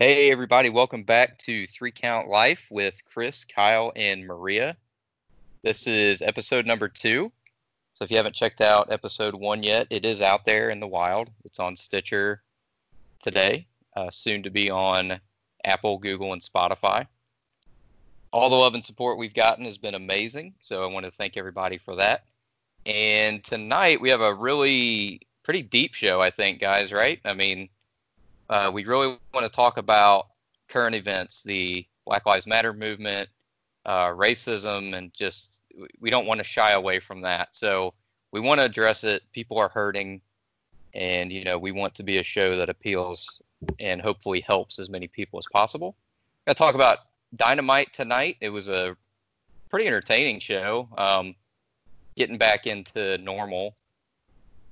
Hey, everybody, welcome back to Three Count Life with Chris, Kyle, and Maria. This is episode number two. So if you haven't checked out episode one yet, it is out there in the wild. It's on Stitcher today, uh, soon to be on Apple, Google, and Spotify. All the love and support we've gotten has been amazing. So I want to thank everybody for that. And tonight we have a really pretty deep show, I think, guys, right? I mean, uh, we really want to talk about current events, the Black Lives Matter movement, uh, racism, and just we don't want to shy away from that. So we want to address it. People are hurting, and you know we want to be a show that appeals and hopefully helps as many people as possible. Gonna talk about Dynamite tonight. It was a pretty entertaining show. Um, getting back into normal,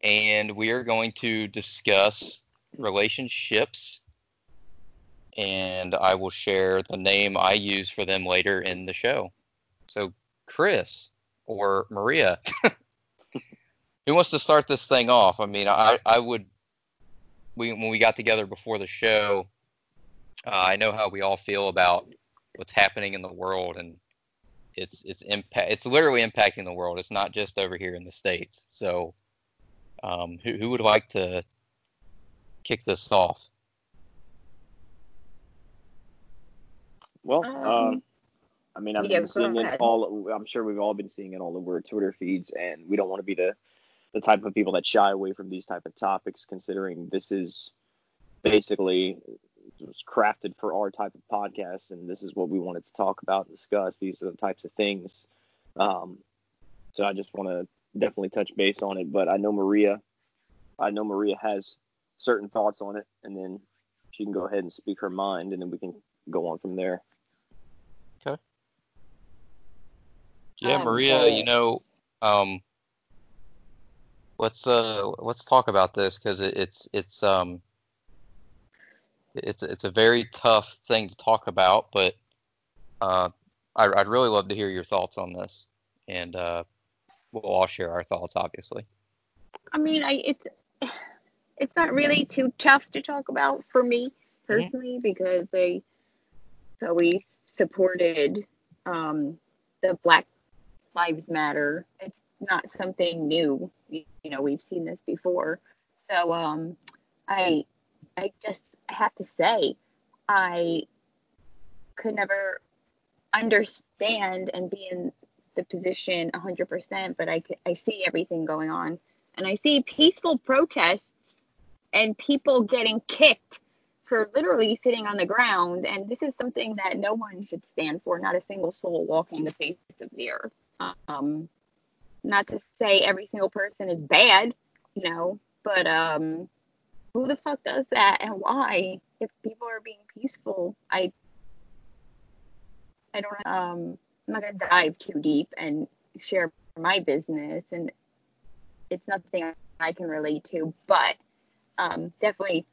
and we are going to discuss relationships, and I will share the name I use for them later in the show. So, Chris or Maria, who wants to start this thing off? I mean, I, I would, we, when we got together before the show, uh, I know how we all feel about what's happening in the world, and it's it's impact, it's literally impacting the world. It's not just over here in the states. So, um, who, who would like to kick this off? Well, Um, um, I mean, I've yeah, been go seeing it all. I'm sure we've all been seeing it all over our Twitter feeds, and we don't want to be the the type of people that shy away from these type of topics, considering this is basically it was crafted for our type of podcast, and this is what we wanted to talk about and discuss. These are the types of things. Um, so I just want to definitely touch base on it. But I know Maria, I know Maria has certain thoughts on it, and then she can go ahead and speak her mind, and then we can go on from there. Okay. Yeah, Um, Maria, you know, um, let's uh let's talk about this because it, it's it's um it's it's a very tough thing to talk about, but uh, I, I'd really love to hear your thoughts on this, and uh, we'll all share our thoughts, obviously. I mean, I it's it's not really too tough to talk about for me personally because they always supported um, the Black Lives Matter. It's not something new. You, you know, we've seen this before. So um, I I just have to say I could never understand and be in the position 100%, but I, I see everything going on. And I see peaceful protests and people getting kicked for literally sitting on the ground. And this is something that no one should stand for, not a single soul walking the face of the earth. Um, not to say every single person is bad, you know, but um, who the fuck does that and why? If people are being peaceful, I I don't um I'm not gonna dive too deep and share my business and it's nothing I can relate to, but um definitely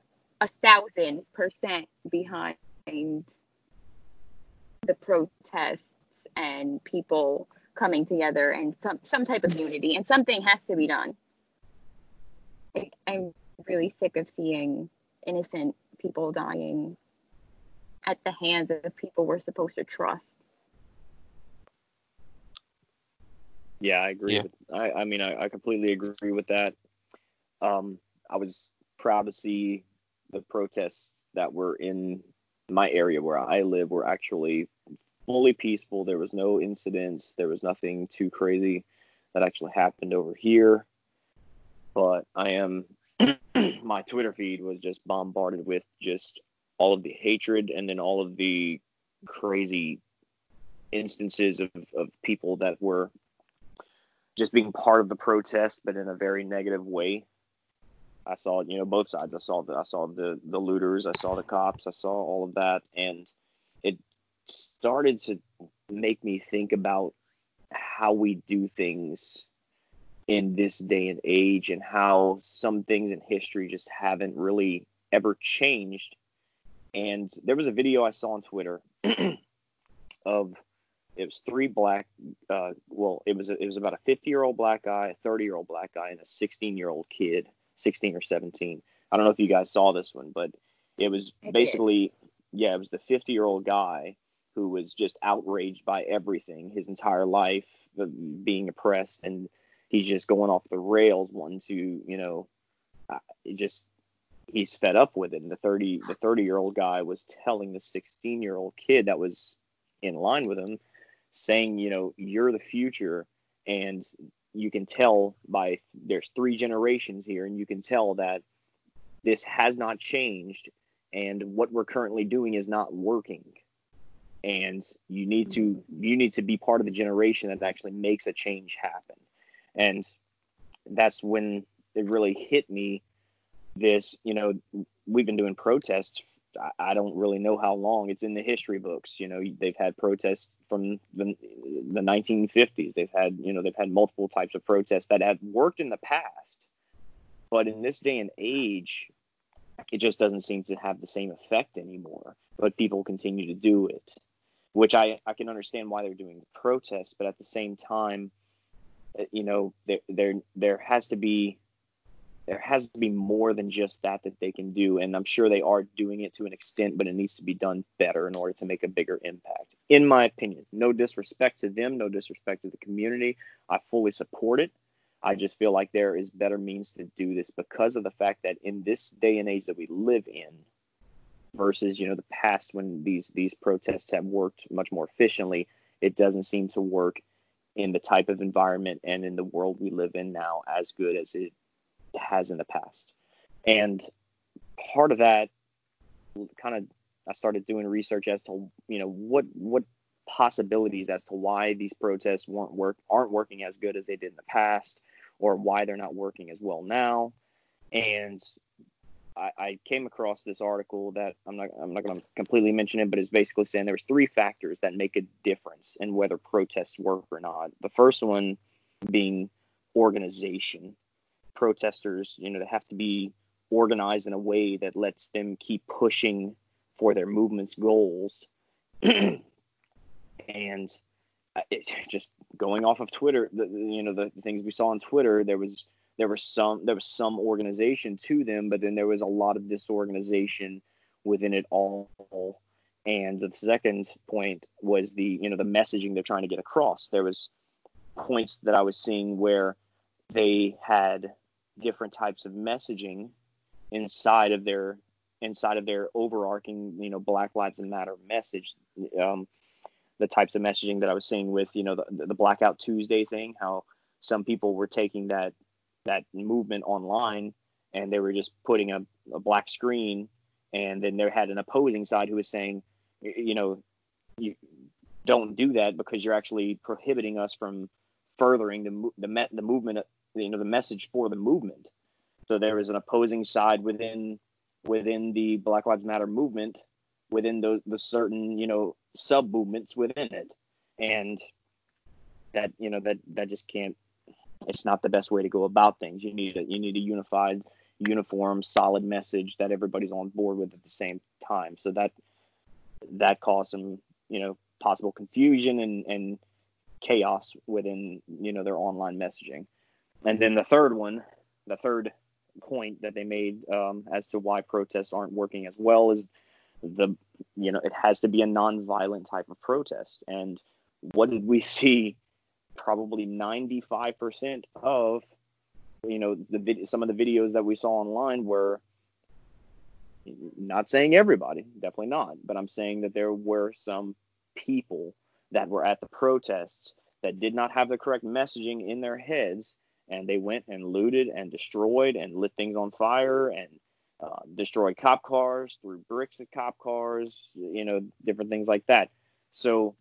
a thousand percent behind the protests and people coming together and some some type of unity and something has to be done. I, I'm really sick of seeing innocent people dying at the hands of people we're supposed to trust. Yeah, I agree. Yeah. With, I, I mean, I, I completely agree with that. Um, I was see the protests that were in my area where I live were actually fully peaceful. There was no incidents. There was nothing too crazy that actually happened over here. But I am, my Twitter feed was just bombarded with just all of the hatred and then all of the crazy instances of, of people that were just being part of the protest, but in a very negative way. I saw, you know, both sides. I saw the, I saw the, the looters, I saw the cops, I saw all of that, and it started to make me think about how we do things in this day and age, and how some things in history just haven't really ever changed. And there was a video I saw on Twitter of it was three black uh, well it was it was about a 50 year old black guy a 30 year old black guy and a 16 year old kid 16 or 17 i don't know if you guys saw this one but it was I did. basically yeah, it was the 50 year old guy who was just outraged by everything his entire life, being oppressed, and he's just going off the rails, wanting to, you know, just he's fed up with it. And the 30 the 30 year old guy was telling the 16 year old kid that was in line with him, saying, you know, you're the future, and you can tell by there's three generations here, and you can tell that this has not changed, and what we're currently doing is not working. And you need to you need to be part of the generation that actually makes a change happen. And that's when it really hit me this you know we've been doing protests I don't really know how long it's in the history books. You know they've had protests from the, the 1950s they've had you know they've had multiple types of protests that have worked in the past. But in this day and age it just doesn't seem to have the same effect anymore. But people continue to do it which I, I can understand why they're doing protests, but at the same time, uh, you know, there there there has to be there has to be more than just that that they can do, and I'm sure they are doing it to an extent, but it needs to be done better in order to make a bigger impact, in my opinion. No disrespect to them, no disrespect to the community. I fully support it. I just feel like there is better means to do this because of the fact that in this day and age that we live in, versus you know the past when these these protests have worked much more efficiently it doesn't seem to work in the type of environment and in the world we live in now as good as it has in the past and part of that kind of I started doing research as to you know what what possibilities as to why these protests weren't work aren't working as good as they did in the past or why they're not working as well now and I, I came across this article that I'm not I'm not going to completely mention it, but it's basically saying there's three factors that make a difference in whether protests work or not. The first one being organization. Protesters, you know, they have to be organized in a way that lets them keep pushing for their movement's goals. and uh, it, just going off of Twitter, the, you know, the, the things we saw on Twitter, there was there was some there was some organization to them, but then there was a lot of disorganization within it all. And the second point was the you know the messaging they're trying to get across. There was points that I was seeing where they had different types of messaging inside of their inside of their overarching you know Black Lives Matter message. Um, the types of messaging that I was seeing with you know the, the Blackout Tuesday thing, how some people were taking that that movement online and they were just putting a, a black screen and then they had an opposing side who was saying you know you don't do that because you're actually prohibiting us from furthering the the, the movement you know the message for the movement so there was an opposing side within within the black lives matter movement within those the certain you know sub movements within it and that you know that that just can't it's not the best way to go about things. You need a you need a unified, uniform, solid message that everybody's on board with at the same time. So that that caused some you know possible confusion and and chaos within you know their online messaging. And then the third one, the third point that they made um, as to why protests aren't working as well is the you know it has to be a non-violent type of protest. And what did we see probably 95% of you know the some of the videos that we saw online were not saying everybody, definitely not, but I'm saying that there were some people that were at the protests that did not have the correct messaging in their heads and they went and looted and destroyed and lit things on fire and uh, destroyed cop cars, threw bricks at cop cars, you know, different things like that. So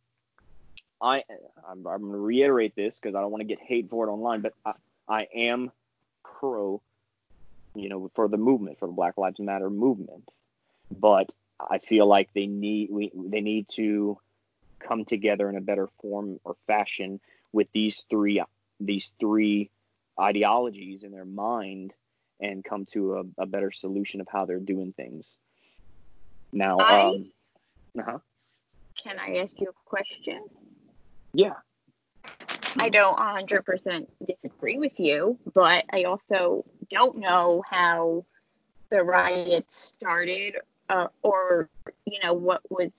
I I'm, I'm going to reiterate this because I don't want to get hate for it online, but I, I am pro, you know, for the movement for the Black Lives Matter movement, but I feel like they need we they need to come together in a better form or fashion with these three these three ideologies in their mind and come to a, a better solution of how they're doing things. Now, I, um, uh-huh. can I ask you a question? Yeah. I don't 100% disagree with you, but I also don't know how the riots started uh, or you know what was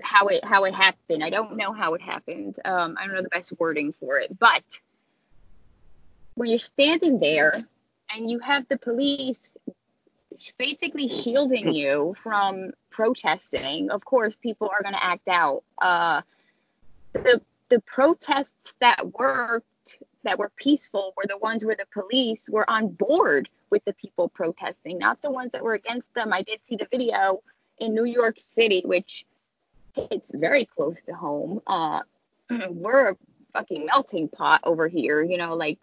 how it how it happened. I don't know how it happened. Um, I don't know the best wording for it, but when you're standing there and you have the police basically shielding you from protesting, of course people are going to act out. Uh, the the protests that worked that were peaceful were the ones where the police were on board with the people protesting, not the ones that were against them. I did see the video in New York City, which it's very close to home. Uh, we're a fucking melting pot over here, you know, like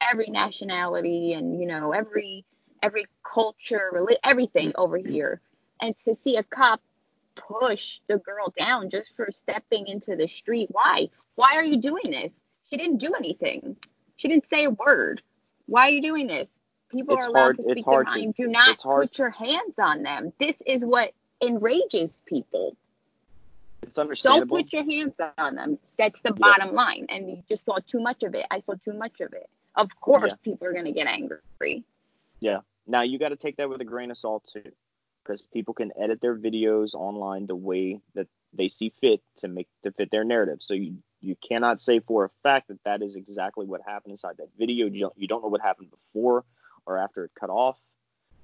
every nationality and you know every every culture, everything over here. And to see a cop push the girl down just for stepping into the street, why? Why are you doing this? She didn't do anything. She didn't say a word. Why are you doing this? People It's are allowed hard- to it's speak their hard to- mind. Do not put your hands on them. This is what enrages people. It's understandable. Don't put your hands on them. That's the Yeah. bottom line. And you just saw too much of it. I saw too much of it. Of course, Yeah. people are going to get angry. Yeah. Now you got to take that with a grain of salt too, because people can edit their videos online the way that they see fit to make to fit their narrative. So you you cannot say for a fact that that is exactly what happened inside that video. You don't, you don't know what happened before or after it cut off,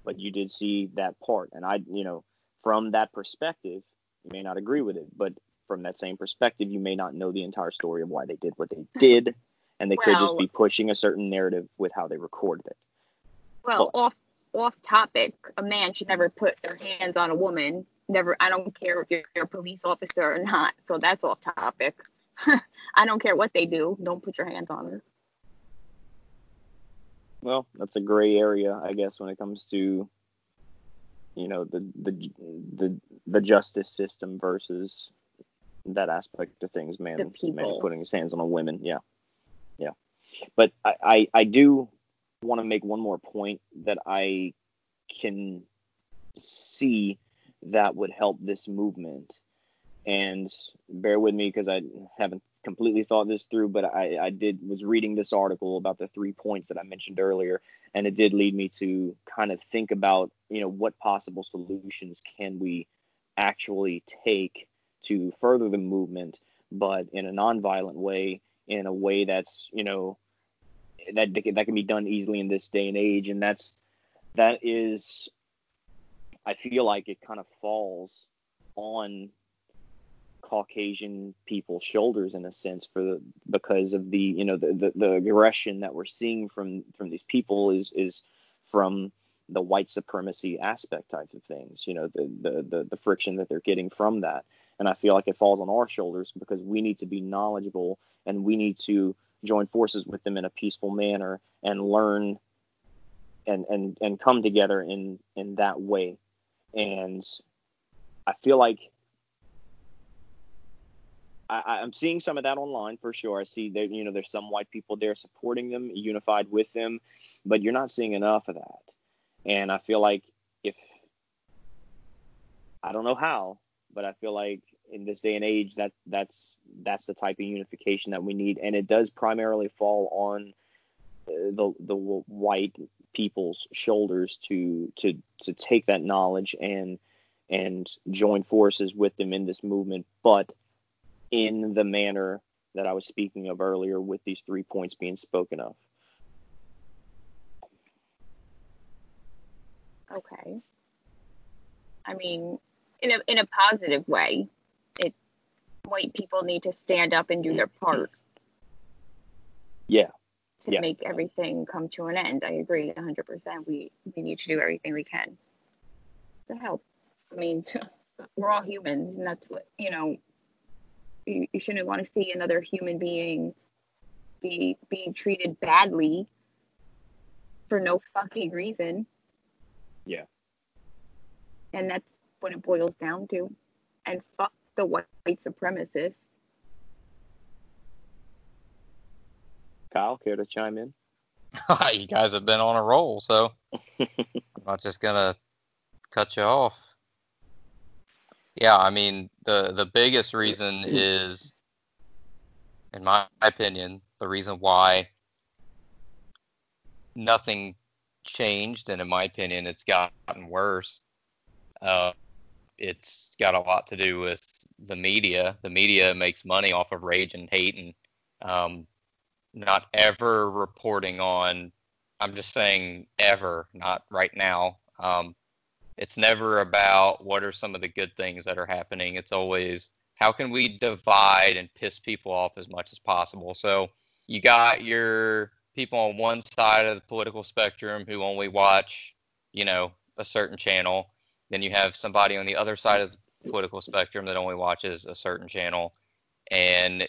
but you did see that part. And I, you know, from that perspective, you may not agree with it, but from that same perspective, you may not know the entire story of why they did what they did, and they could just be pushing a certain narrative with how they recorded it. Well, Well- off off topic, a man should never put their hands on a woman. Never. I don't care if you're, a police officer or not. So that's off topic. I don't care what they do. Don't put your hands on her. Well, that's a gray area, I guess, when it comes to, you know, the the the the justice system versus that aspect of things. Man, man putting his hands on a woman. Yeah. But I I, I do want to make one more point that I can see that would help this movement. And bear with me because I haven't completely thought this through, but I, I did was reading this article about the three points that I mentioned earlier, and it did lead me to kind of think about, you know, what possible solutions can we actually take to further the movement, but in a nonviolent way, in a way that's, you know, that that can be done easily in this day and age, and that's that is, I feel like it kind of falls on Caucasian people's shoulders in a sense for the because of the you know the, the, the aggression that we're seeing from from these people is is from the white supremacy aspect type of things you know the, the the the friction that they're getting from that. And I feel like it falls on our shoulders because we need to be knowledgeable and we need to join forces with them in a peaceful manner and learn and and and come together in in that way and I feel like I, I'm seeing some of that online for sure. I see that you know there's some white people there supporting them, unified with them, but you're not seeing enough of that. And I feel like if I don't know how, but I feel like in this day and age that that's that's the type of unification that we need, and it does primarily fall on uh, the the white people's shoulders to to to take that knowledge and and join forces with them in this movement, but in the manner that I was speaking of earlier with these three points being spoken of. Okay. I mean, in a in a positive way, it white people need to stand up and do their part Yeah, to Yeah. make everything come to an end. I agree 100%. We we need to do everything we can to help. I mean, we're all humans, and that's what you know. You, you shouldn't want to see another human being be being treated badly for no fucking reason. Yeah. And that's what it boils down to. And fuck the white supremacists. Kyle, care to chime in? you guys have been on a roll, so I'm not just gonna cut you off. Yeah, I mean the the biggest reason is, in my opinion, the reason why nothing changed, and in my opinion, it's gotten worse. Uh, it's got a lot to do with the media. The media makes money off of rage and hate and um, not ever reporting on. I'm just saying ever, not right now. Um, it's never about what are some of the good things that are happening. It's always how can we divide and piss people off as much as possible. So you got your people on one side of the political spectrum who only watch, you know, a certain channel. Then you have somebody on the other side of the political spectrum that only watches a certain channel. And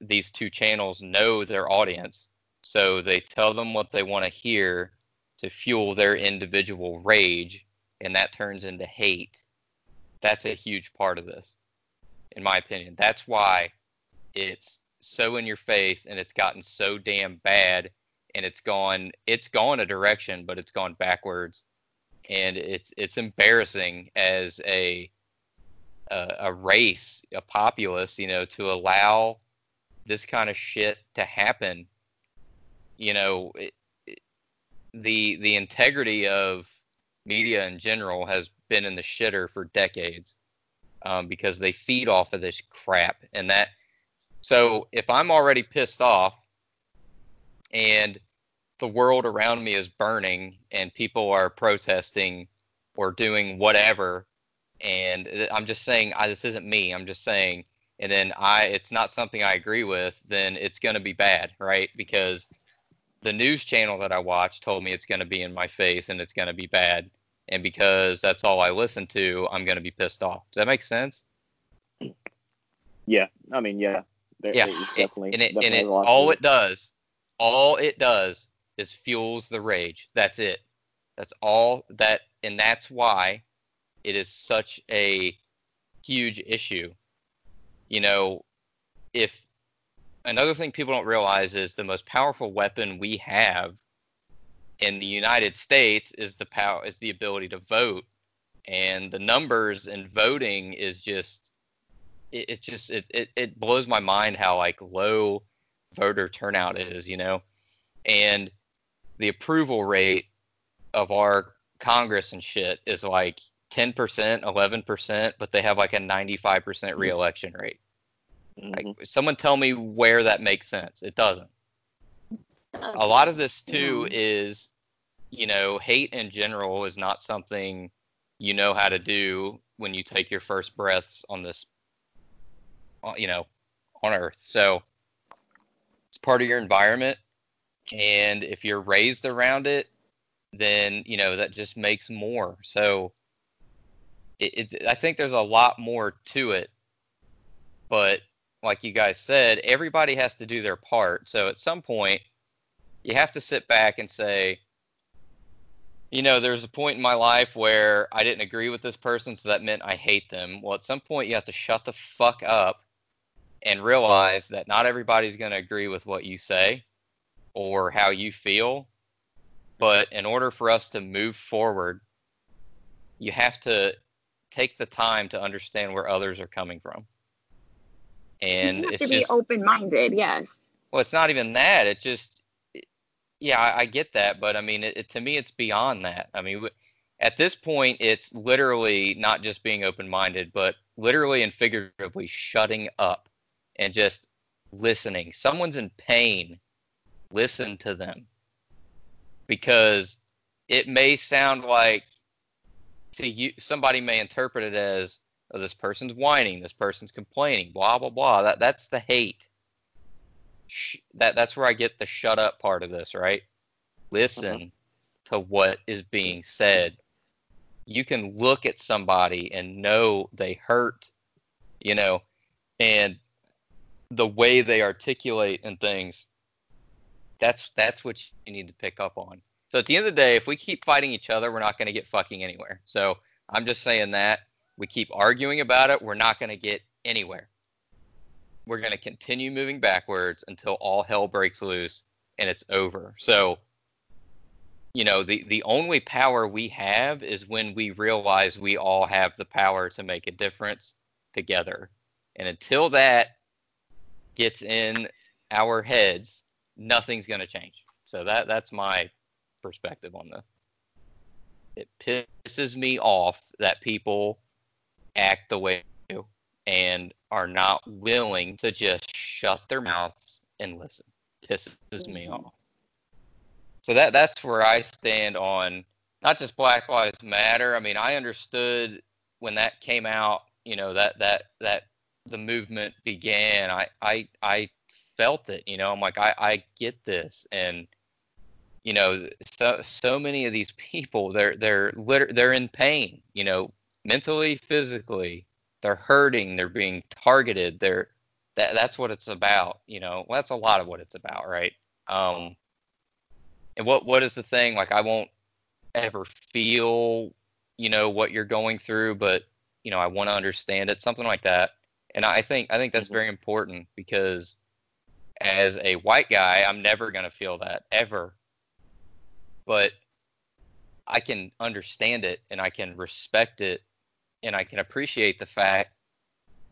these two channels know their audience. So they tell them what they want to hear to fuel their individual rage. And that turns into hate. That's a huge part of this, in my opinion. That's why it's so in your face and it's gotten so damn bad and it's gone it's gone a direction but it's gone backwards and it's it's embarrassing as a a, a race a populace you know to allow this kind of shit to happen you know it, it, the the integrity of media in general has been in the shitter for decades um, because they feed off of this crap. And that so if I'm already pissed off and the world around me is burning and people are protesting or doing whatever, and I'm just saying I, this isn't me. I'm just saying, and then I it's not something I agree with, then it's going to be bad, right? Because the news channel that I watch told me it's going to be in my face and it's going to be bad, and because that's all I listen to, I'm going to be pissed off. Does that make sense? Yeah, I mean, yeah, there, yeah, definitely, and it, and it all it does, all it does is fuels the rage. That's it. That's all that, and that's why it is such a huge issue. You know, if another thing people don't realize is the most powerful weapon we have in the United States is the power is the ability to vote, and the numbers in voting is just it, it's just it, it it blows my mind how like low voter turnout is, you know, and the approval rate of our Congress and shit is like 10%, 11%, but they have like a 95% reelection rate. Mm-hmm. Like, someone tell me where that makes sense. It doesn't. A lot of this too is, you know, hate in general is not something you know how to do when you take your first breaths on this uh, you know, on Earth. So it's part of your environment, and if you're raised around it, then you know that just makes more. So it, it's I think there's a lot more to it, but like you guys said, everybody has to do their part. So at some point, you have to sit back and say, you know, there's a point in my life where I didn't agree with this person, so that meant I hate them. Well, at some point, you have to shut the fuck up and realize that not everybody's going to agree with what you say or how you feel. But in order for us to move forward, you have to take the time to understand where others are coming from. And you have it's to be just, open-minded, yes. Well, it's not even that. It just, yeah, I, I get that, but I mean, it, it, to me, it's beyond that. I mean, at this point, it's literally not just being open-minded, but literally and figuratively shutting up and just listening. Someone's in pain, listen to them. Because it may sound like to you somebody may interpret it as oh, this person's whining, this person's complaining, blah blah blah. That that's the hate. Sh- that that's where I get the shut up part of this, right? Listen uh-huh. to what is being said. You can look at somebody and know they hurt, you know, and the way they articulate and things, that's that's what you need to pick up on. So at the end of the day, if we keep fighting each other, we're not going to get fucking anywhere. So I'm just saying that we keep arguing about it, we're not going to get anywhere. We're going to continue moving backwards until all hell breaks loose and it's over. So you know, the the only power we have is when we realize we all have the power to make a difference together. And until that gets in our heads, nothing's going to change. So that that's my perspective on this. It pisses me off that people act the way they do and are not willing to just shut their mouths and listen. Pisses me Mhm. off. So that that's where I stand on not just Black Lives Matter. I mean, I understood when that came out, you know, that that that the movement began. I I I felt it, you know. I'm like I I get this and you know, so so many of these people they're they're liter- they're in pain, you know, mentally, physically. They're hurting, they're being targeted. They're that that's what it's about, you know. Well, that's a lot of what it's about, right? Um and what what is the thing like I won't ever feel, you know, what you're going through, but you know, I want to understand it, something like that. And I think I think that's Mhm. very important because as a white guy, I'm never going to feel that ever. But I can understand it and I can respect it and I can appreciate the fact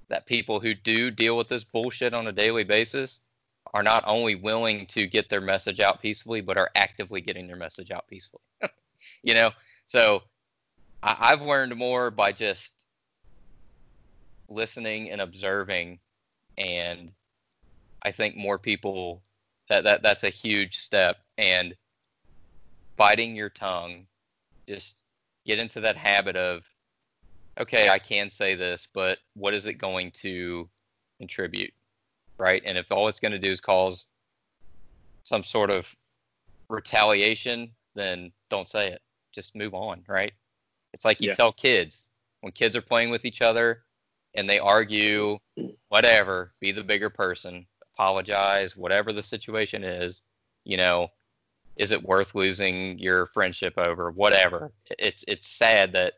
that people who do deal with this bullshit on a daily basis are not only willing to get their message out peacefully, but are actively getting their message out peacefully. you know, so I, I've learned more by just listening and observing, and I think more people that, that that's a huge step. And biting your tongue, just get into that habit of, okay, I can say this, but what is it going to contribute, right? And if all it's going to do is cause some sort of retaliation, then don't say it. Just move on, right? It's like you Yeah. tell kids when kids are playing with each other and they argue, whatever, be the bigger person, apologize, whatever the situation is, you know, is it worth losing your friendship over? Whatever. It's it's sad that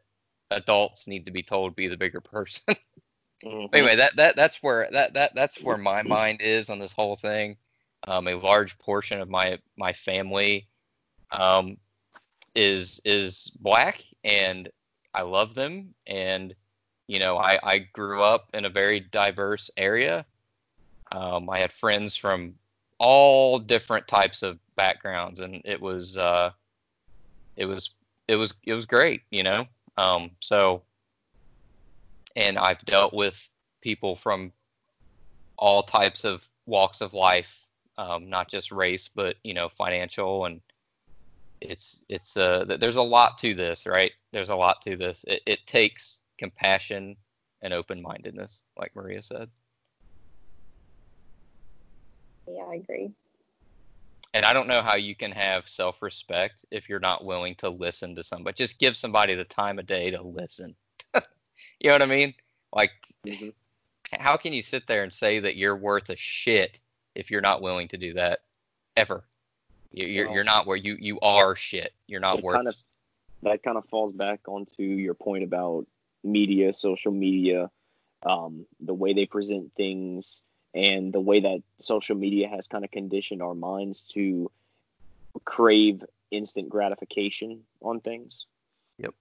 adults need to be told be the bigger person. Mhm. anyway, that that that's where that that that's where my mind is on this whole thing. Um, a large portion of my my family um, is is black, and I love them. And you know, I I grew up in a very diverse area. Um, I had friends from all different types of backgrounds, and it was uh, it was it was it was great, you know. Um, so, and I've dealt with people from all types of walks of life, um, not just race, but you know, financial, and it's it's uh, there's a lot to this, right? There's a lot to this. It, it takes compassion and open-mindedness, like Maria said. Yeah, I agree. And I don't know how you can have self-respect if you're not willing to listen to somebody. Just give somebody the time of day to listen. you know what I mean? Like, Mhm. how can you sit there and say that you're worth a shit if you're not willing to do that ever? You- You're, Well- you're not where you you are shit. You're not It worth. kind of that kind of falls back onto your point about media, social media, um, the way they present things, and the way that social media has kind of conditioned our minds to crave instant gratification on things. Yep.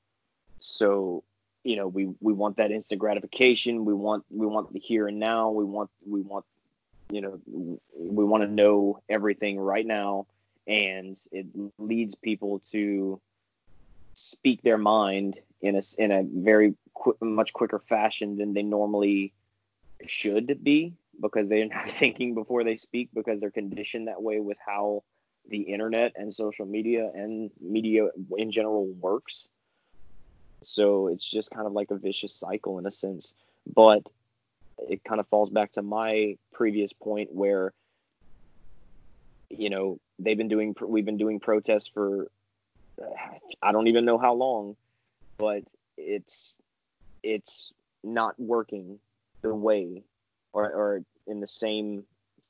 So, you know, we we want that instant gratification. We want we want the here and now. We want we want you know we want to know everything right now, and it leads people to speak their mind in a in a very qu- much quicker fashion than they normally should be because they're not thinking before they speak because they're conditioned that way with how the internet and social media and media in general works. So it's just kind of like a vicious cycle in a sense. But it kind of falls back to my previous point where you know they've been doing we've been doing protests for I don't even know how long, but it's it's not working the way or, or in the same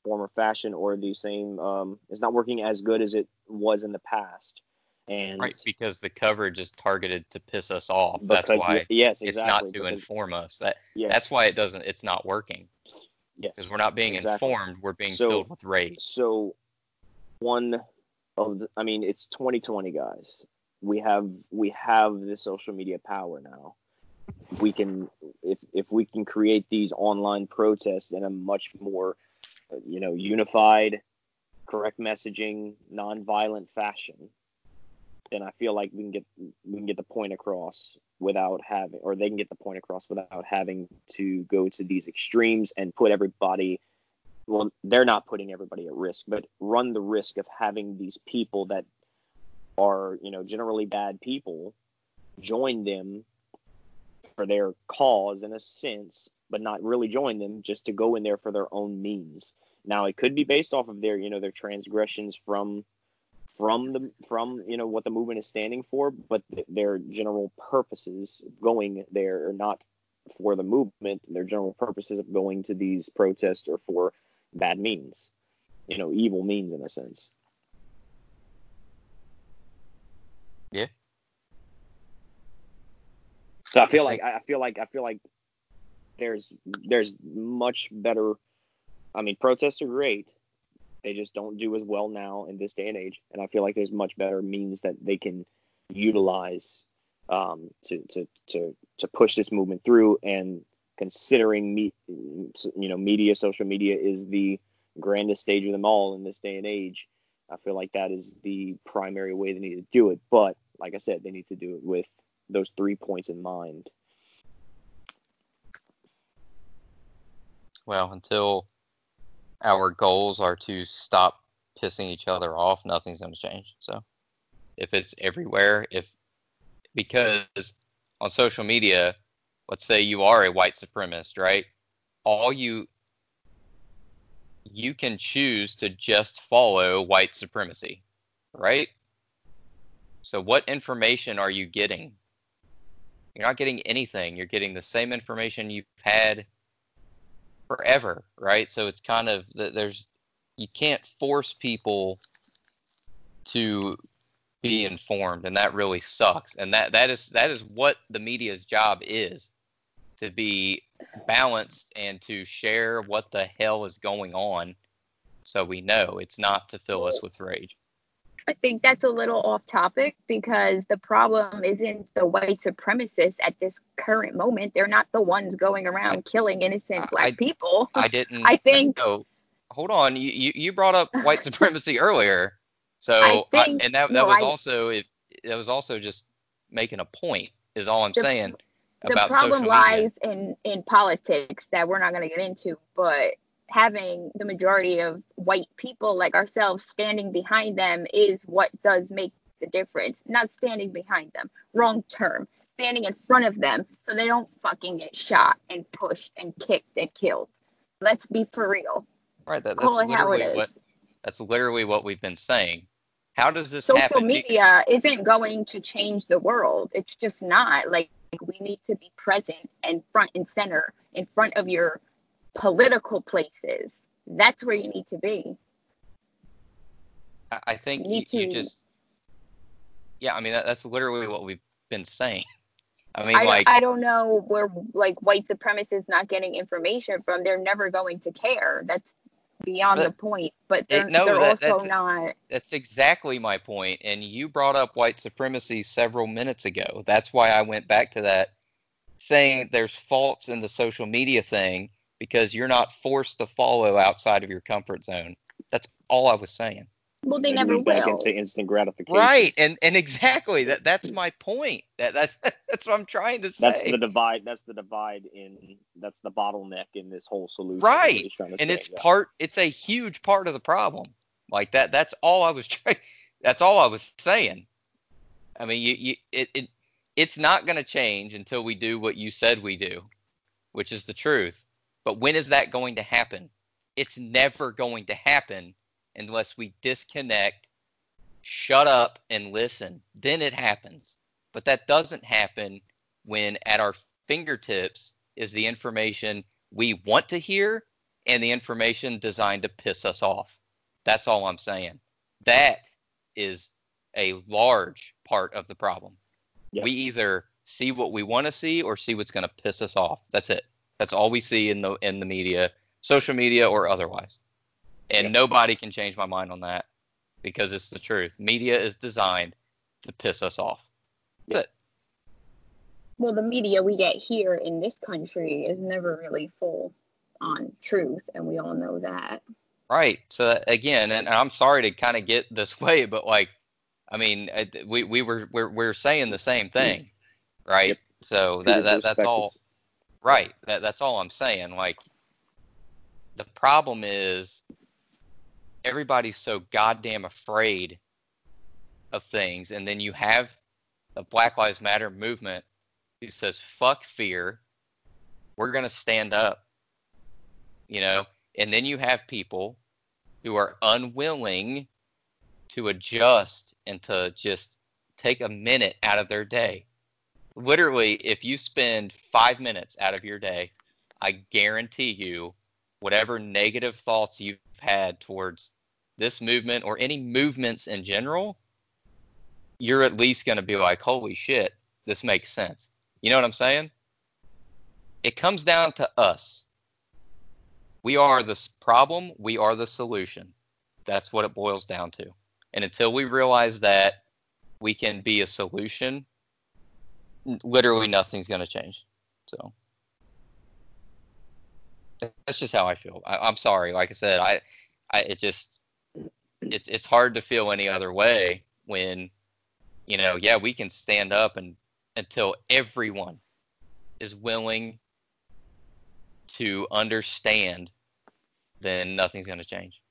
form or fashion or the same um, it's not working as good as it was in the past. And right because the coverage is targeted to piss us off. That's why yes, exactly, it's not to because- inform us. That yes, that's why it doesn't. It's not working yes. because we're not being Exactly. informed. We're being So- filled with rage. So one of the, I mean, it's 2020, guys. We have we have the social media power now. We can if if we can create these online protests in a much more you know unified, correct messaging, nonviolent fashion. then I feel like we can get we can get the point across without having, or they can get the point across without having to go to these extremes and put everybody. Well, they're not putting everybody at risk, but run the risk of having these people that are, you know, generally bad people join them for their cause in a sense, but not really join them just to go in there for their own means. Now it could be based off of their, you know, their transgressions from from the from you know what the movement is standing for, but th- their general purposes going there are not for the movement. Their general purposes of going to these protests are for bad means, you know, evil means in a sense. Yeah. So I feel like I feel like I feel like there's there's much better. I mean, protests are great, they just don't do as well now in this day and age. And I feel like there's much better means that they can utilize um, to, to, to, to push this movement through. And considering me, you know, media, social media is the grandest stage of them all in this day and age. I feel like that is the primary way they need to do it. But like I said, they need to do it with those three points in mind. Well, until our goals are to stop pissing each other off, nothing's going to change. So if it's everywhere, if because on social media, let's say you are a white supremacist, right? All you you can choose to just follow white supremacy, right? So what information are you getting? You're not getting anything. You're getting the same information you've had forever, right? So it's kind of there's you can't force people to be informed, and that really sucks. And that that is that is what the media's job is to be balanced and to share what the hell is going on, so we know it's not to fill us with rage. I think that's a little off topic because the problem isn't the white supremacists at this current moment. They're not the ones going around killing innocent black I, people. I didn't. I think. No, hold on. You, you, you brought up white supremacy earlier, so I think, I, and that that no, was I, also it. That was also just making a point. Is all I'm The- saying the problem lies in in politics that we're not going to get into, but having the majority of white people like ourselves standing behind them is what does make the difference. Not standing behind them, wrong term. Standing in front of them so they don't fucking get shot and pushed and kicked and killed. Let's be for real. Right. That, that's Call how it literally what. That's literally what we've been saying. How does this Social happen? media isn't going to change the world. It's just not. Like we need to be present and front and center in front of your political places. That's where you need to be. I, think you, you just. Yeah, I mean that, that's literally what we've been saying. I mean, I, like, I don't know where like white supremacists not getting information from. They're never going to care. That's beyond But the point. But they're, no, they're that- also that's- not. That's exactly my point. And you brought up white supremacy several minutes ago. That's why I went back to that, saying there's faults in the social media thing because you're not forced to follow outside of your comfort zone. That's all I was saying. Well, they It never moves back will. into instant gratification. Right. And and exactly that that's my point. That that's that's what I'm trying to say. That's the divide. That's the divide in. That's the bottleneck in this whole solution. Right. he's trying to and say, it's yeah. part it's a huge part of the problem like that that's all i was trying that's all i was saying i mean you, you it, it it's not going to change until we do what you said we do which is the truth but when is that going to happen it's never going to happen unless we disconnect shut up and listen then it happens but that doesn't happen when at our fingertips is the information we want to hear and the information designed to piss us off. That's all I'm saying. That is a large part of the problem. Yep. We either see what we want to see or see what's going to piss us off. That's it. That's all we see in the in the media, social media or otherwise. And Yep. nobody can change my mind on that because it's the truth. Media is designed to piss us off. That's it. Well, the media we get here in this country is never really full on truth, and we all know that. Right. So again, and I'm sorry to kind of get this way, but like I mean, we we were we're we're saying the same thing, right? Yep. So that, that that's all perspectives. Right. That that's all I'm saying. Like the problem is everybody's so goddamn afraid of things, and then you have the Black Lives Matter movement who says fuck fear, we're gonna stand up, you know, and then you have people who are unwilling to adjust and to just take a minute out of their day. Literally, if you spend five minutes out of your day, I guarantee you, whatever negative thoughts you've had towards this movement or any movements in general, you're at least going to be like, holy shit, this makes sense. You know what I'm saying? It comes down to us. We are the problem, we are the solution. That's what it boils down to. And until we realize that we can be a solution, literally nothing's going to change. So that's just how I feel. I, I'm sorry. Like I said, I, I, it just, it's, it's hard to feel any other way when, you know, yeah, we can stand up and until everyone is willing to understand, then nothing's going to change.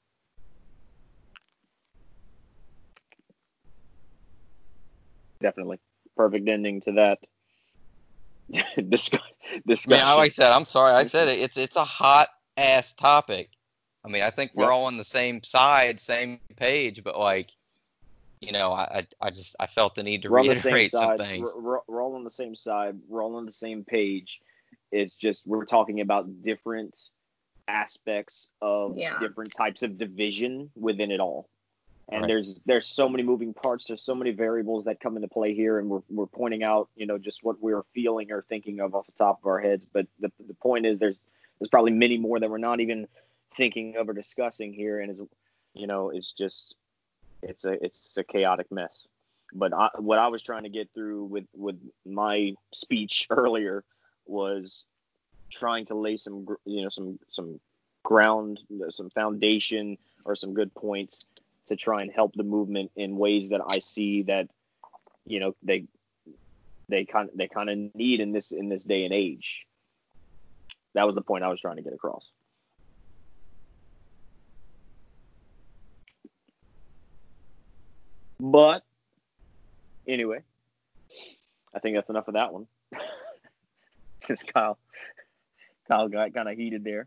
Definitely. Perfect ending to that discuss, I discussion. I- like I said, I'm sorry. I said it. It's it's a hot ass topic. I mean, I think we're Yep. all on the same side, same page, but like, you know, I I, I just I felt the need to we're on the same reiterate some side. things. We're, we're, we're all on the same side. We're all on the same page. It's just we're talking about different aspects of Yeah. different types of division within it all. And Right. there's there's so many moving parts. There's so many variables that come into play here, and we're we're pointing out, you know, just what we're feeling or thinking of off the top of our heads. But the the point is, there's there's probably many more that we're not even thinking of or discussing here, and is you know, it's just it's a it's a chaotic mess. But I, what I was trying to get through with with my speech earlier was trying to lay some you know some some ground some foundation or some good points to try and help the movement in ways that I see that you know they they kind they kind of need in this in this day and age. That was the point I was trying to get across. But anyway, I think that's enough of that one. Since Kyle Kyle got kind of heated there.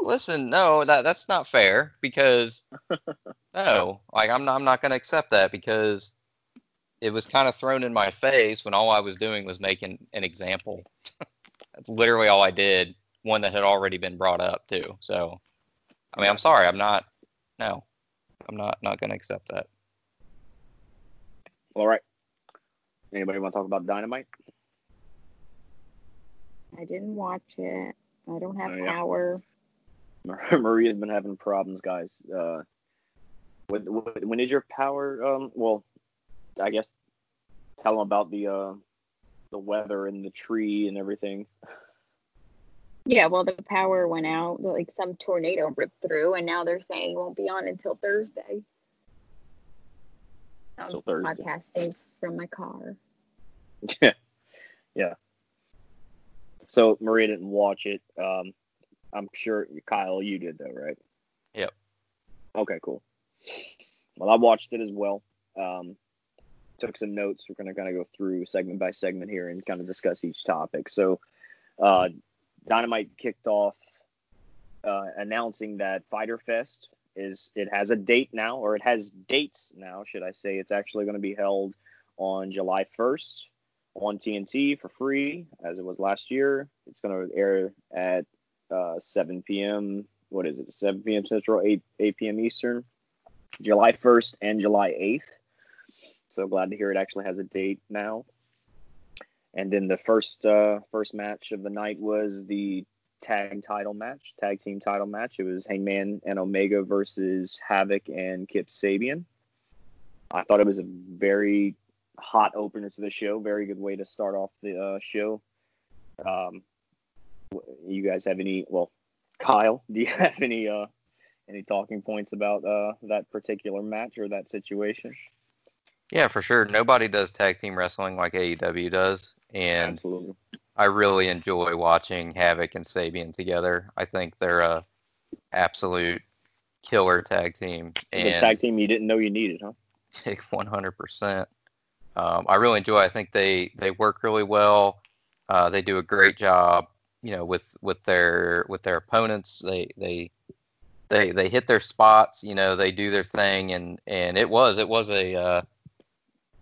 Listen, no, that that's not fair because no, like I'm not I'm not going to accept that because it was kind of thrown in my face when all I was doing was making an example. That's literally all I did, one that had already been brought up too. So, I mean, I'm sorry, I'm not. No, I'm not not going to accept that. All right. Anybody want to talk about Dynamite? I didn't watch it. I don't have Oh, yeah. power. Maria's been having problems, guys. Uh, when, when did your power? Um, well, I guess tell them about the uh, the weather and the tree and everything. Yeah, well, the power went out. Like some tornado ripped through, and now they're saying it won't be on until Thursday. I'm Thursday. podcasting from my car. Yeah, yeah. So Maria didn't watch it. Um, I'm sure Kyle, you did though, right? Yep. Okay, cool. Well, I watched it as well. Um, took some notes. We're gonna kind of go through segment by segment here and kind of discuss each topic. So, uh, Dynamite kicked off uh, announcing that Fyter Fest is it has a date now, or it has dates now, should I say? It's actually going to be held on July 1st on TNT for free, as it was last year. It's going to air at uh, 7 p.m. What is it? 7 p.m. Central, 8 8 p.m. Eastern, July 1st and July 8th. So glad to hear it actually has a date now. And then the first uh, first match of the night was the tag title match, tag team title match. It was Hangman and Omega versus Havoc and Kip Sabian. I thought it was a very hot opener to the show. Very good way to start off the uh, show. Um, you guys have any? Well, Kyle, do you have any uh, any talking points about uh, that particular match or that situation? Yeah, for sure. Nobody does tag team wrestling like AEW does, and Absolutely. I really enjoy watching Havoc and Sabian together. I think they're a absolute killer tag team. The And tag team you didn't know you needed, huh? 100%. Um, I really enjoy. I think they they work really well. Uh, they do a great job, you know, with with their with their opponents. They they they they hit their spots. You know, they do their thing, and and it was it was a uh,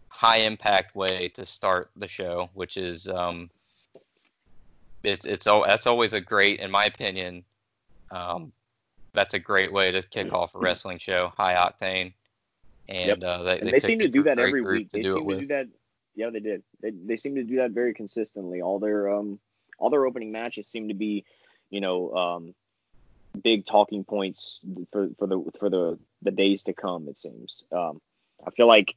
high impact way to start the show, which is um, it's it's al- that's always a great, in my opinion, um, that's a great way to kick off a wrestling show, high octane. And Yep. uh, they, And they they seem to do that every week. They seem to with. do that. Yeah, they did. They they seem to do that very consistently. All their um all their opening matches seem to be, you know, um big talking points for for the for the the days to come. It seems. Um, I feel like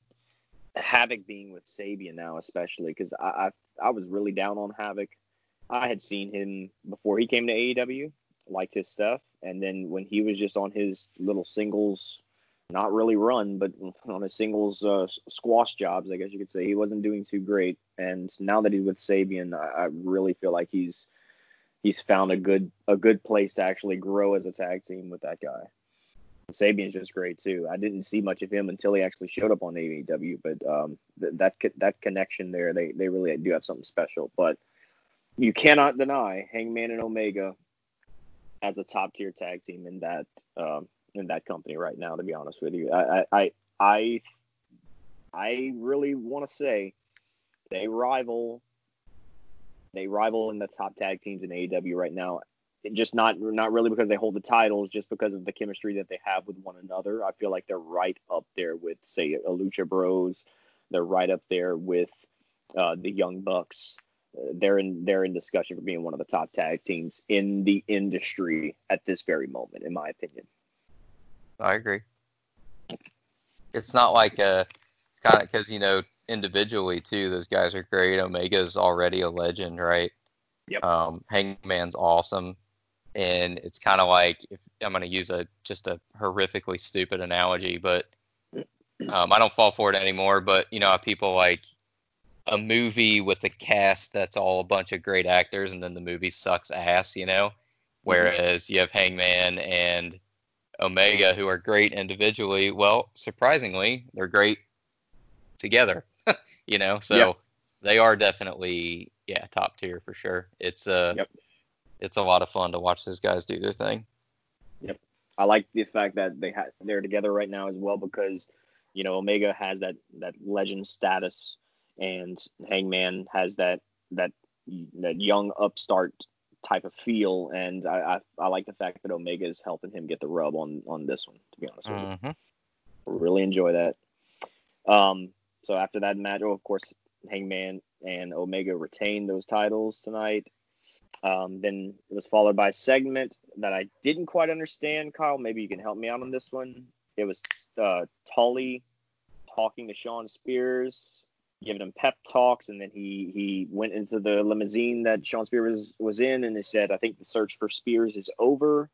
Havoc being with Sabian now, especially because I, I I was really down on Havoc. I had seen him before he came to AEW, liked his stuff, and then when he was just on his little singles, not really run, but on his singles uh, squash jobs, I guess you could say, he wasn't doing too great. And now that he's with Sabian, I, I really feel like he's he's found a good a good place to actually grow as a tag team with that guy. Sabian's just great too. I didn't see much of him until he actually showed up on AEW, but um, th- that that connection there, they they really do have something special. But you cannot deny Hangman and Omega as a top tier tag team in that um, in that company right now. To be honest with you, I I I I really want to say they rival they rival in the top tag teams in AEW right now. Just not not really because they hold the titles, just because of the chemistry that they have with one another. I feel like they're right up there with say a Lucha Bros. They're right up there with uh, the Young Bucks. They're in they're in discussion for being one of the top tag teams in the industry at this very moment, in my opinion. I agree. It's not like uh it's kind of because you know individually too, those guys are great. Omega's already a legend, right? Yep. Um, Hangman's awesome, and it's kind of like if I'm gonna use a just a horrifically stupid analogy, but um, I don't fall for it anymore. But you know, people like a movie with a cast that's all a bunch of great actors, and then the movie sucks ass, you know. Whereas you have Hangman and Omega, who are great individually. Well, surprisingly, they're great together. you know, so Yep. they are definitely yeah top tier for sure. It's uh, Yep. it's a lot of fun to watch those guys do their thing. Yep, I like the fact that they ha- they're together right now as well because you know Omega has that that legend status and Hangman has that that that young upstart type of feel and I, I I like the fact that Omega is helping him get the rub on on this one to be honest with you. hmm Really enjoy that. Um, so after that match, oh, of course, Hangman and Omega retained those titles tonight. Um, then it was followed by a segment that I didn't quite understand. Kyle, maybe you can help me out on this one. It was uh, Tully talking to Shawn Spears, giving him pep talks, and then he he went into the limousine that Shawn Spears was, was in, and he said, "I think the search for Spears is over,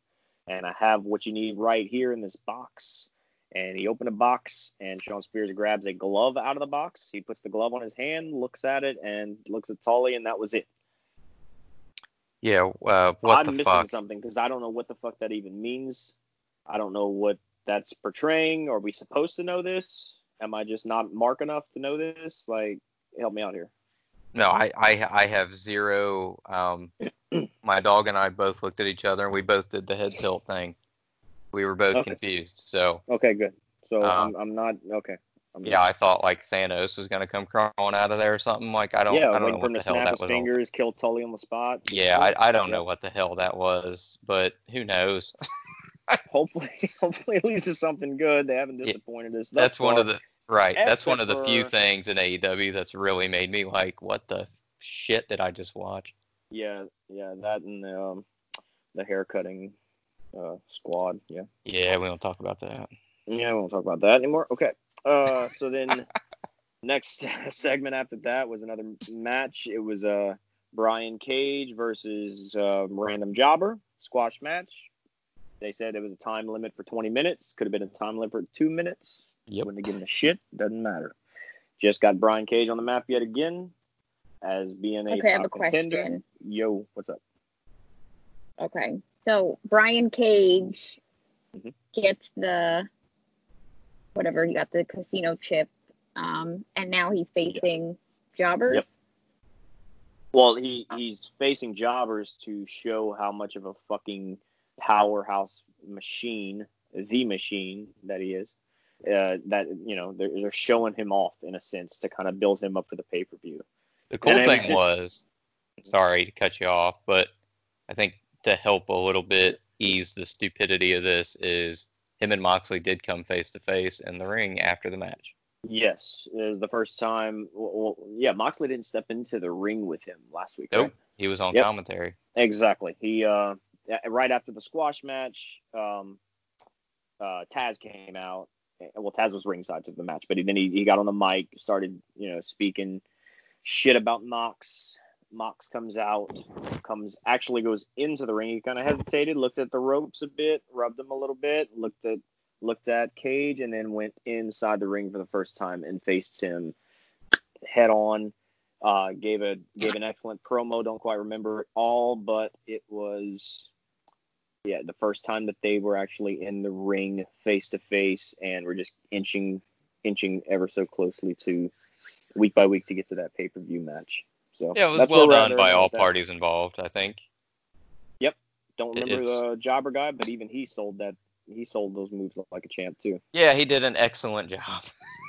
and I have what you need right here in this box." And he opened a box, and Shawn Spears grabs a glove out of the box. He puts the glove on his hand, looks at it, and looks at Tully, and that was it. Yeah. Uh, what I'm missing fuck? something because I don't know what the fuck that even means. I don't know what that's portraying. Are we supposed to know this? Am I just not mark enough to know this? Like, help me out here. No, I, I I have zero. Um, my dog and I both looked at each other and we both did the head tilt thing. We were both Okay. confused. So Okay, good. So Um, I'm, I'm not okay. I'm yeah, I thought like Thanos was gonna come crawling out of there or something. Like I don't yeah, I don't know what to the hell that was. fingers, kill Tully on the spot. Yeah, I, I don't Yeah. know what the hell that was, but who knows? Hopefully, hopefully at least it's something good. They haven't Yeah, disappointed us. thus that's one of the right. That's one of the few things in AEW that's really made me like, what the shit did I just watch? Yeah, yeah, that and the um, the hair cutting uh, squad. Yeah. Yeah, we don't talk about that. Yeah, we won't talk about that anymore. Okay. Uh, so then next segment after that was another match. It was uh Brian Cage versus uh, Random Jobber squash match. They said it was a time limit for 20 minutes. Could have been a time limit for two minutes. Yep. Wouldn't have given a shit. Doesn't matter. just got Brian Cage on the map yet again as being a Okay, I have a contender. question. Yo, what's up? Okay. So Brian Cage Mhm. gets the whatever he got the casino chip, um, and now he's facing jobbers. Yep. Well, he he's facing jobbers to show how much of a fucking powerhouse machine, the machine that he is. Uh, that you know they're, they're showing him off in a sense to kind of build him up for the pay per view. The cool And thing just- was, sorry to cut you off, but I think to help a little bit ease the stupidity of this is him and Moxley did come face to face in the ring after the match. Yes, it was the first time. Well, well, yeah, Moxley didn't step into the ring with him last week. Nope. right? He was on Yep. commentary. Exactly. He uh right after the squash match, um, uh, Taz came out. Well, Taz was ringside to the match, but then he, he got on the mic, started you know speaking shit about Mox. Mox comes out, comes actually goes into the ring. He kind of hesitated, looked at the ropes a bit, rubbed them a little bit, looked at looked at Cage, and then went inside the ring for the first time and faced him head on. Uh, gave a gave an excellent promo. Don't quite remember it all, but it was yeah the first time that they were actually in the ring face to face, and we're just inching inching ever so closely to week by week to get to that pay per view match. So Yeah, it was well done by all that. parties involved, I think. Yep. Don't remember it's- the jobber guy, but even he sold that he sold those moves like a champ too. Yeah, he did an excellent job.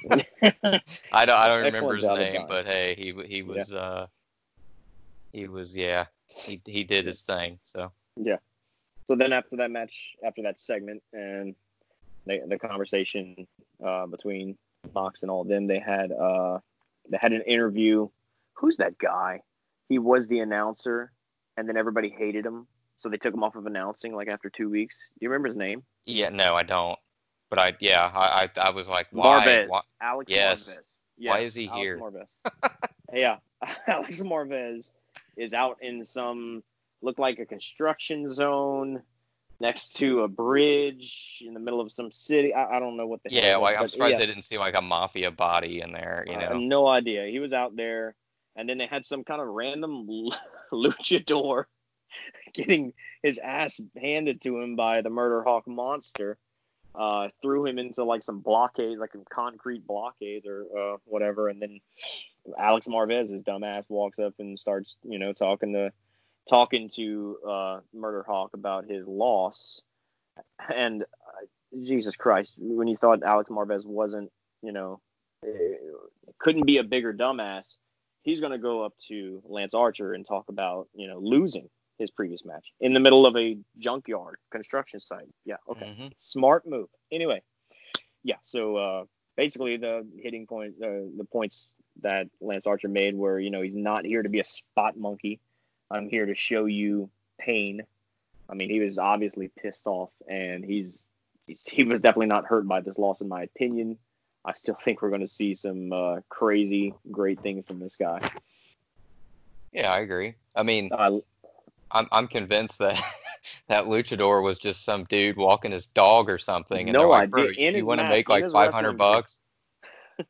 I don't I don't remember his name, but hey, he he was uh he was yeah, he he did his thing. So Yeah. So then after that match, after that segment, and they, the conversation uh, between Mox and all of them, they had uh, they had an interview. Who's that guy? He was the announcer, and then everybody hated him, so they took him off of announcing like after two weeks. Do you remember his name? yeah, no, I don't. But I yeah, I I, I was like, why? Marvez. why? Alex Yes. Marvez. Yeah, Why is he Alex here? Marvez. yeah, Alex Marvez is out in some look like a construction zone next to a bridge in the middle of some city. I, I don't know what the hell. Yeah, was, I'm surprised yeah, they didn't see like a mafia body in there, you I know. have no idea. He was out there, and then they had some kind of random luchador getting his ass handed to him by the Murder Hawk monster. Uh, threw him into like some blockades, like a concrete blockade or uh, whatever, and then Alex Marvez, his dumbass, walks up and starts, you know, talking to talking to uh, Murder Hawk about his loss. And uh, Jesus Christ, when you thought Alex Marvez wasn't, you know, eh, couldn't be a bigger dumbass, he's going to go up to Lance Archer and talk about, you know, losing his previous match in the middle of a junkyard construction site. Yeah, okay. Mhm. Smart move. Anyway, yeah. So uh, basically, the hitting point, uh, the points that Lance Archer made were, you know, he's not here to be a spot monkey. I'm here to show you pain. I mean, he was obviously pissed off, and he's he was definitely not hurt by this loss, in my opinion. I still think we're going to see some uh, crazy, great things from this guy. Yeah, I agree. I mean, Uh, I'm I'm convinced that that luchador was just some dude walking his dog or something, and No they're like, bro, idea. In you want to make like 500 wrestling bucks?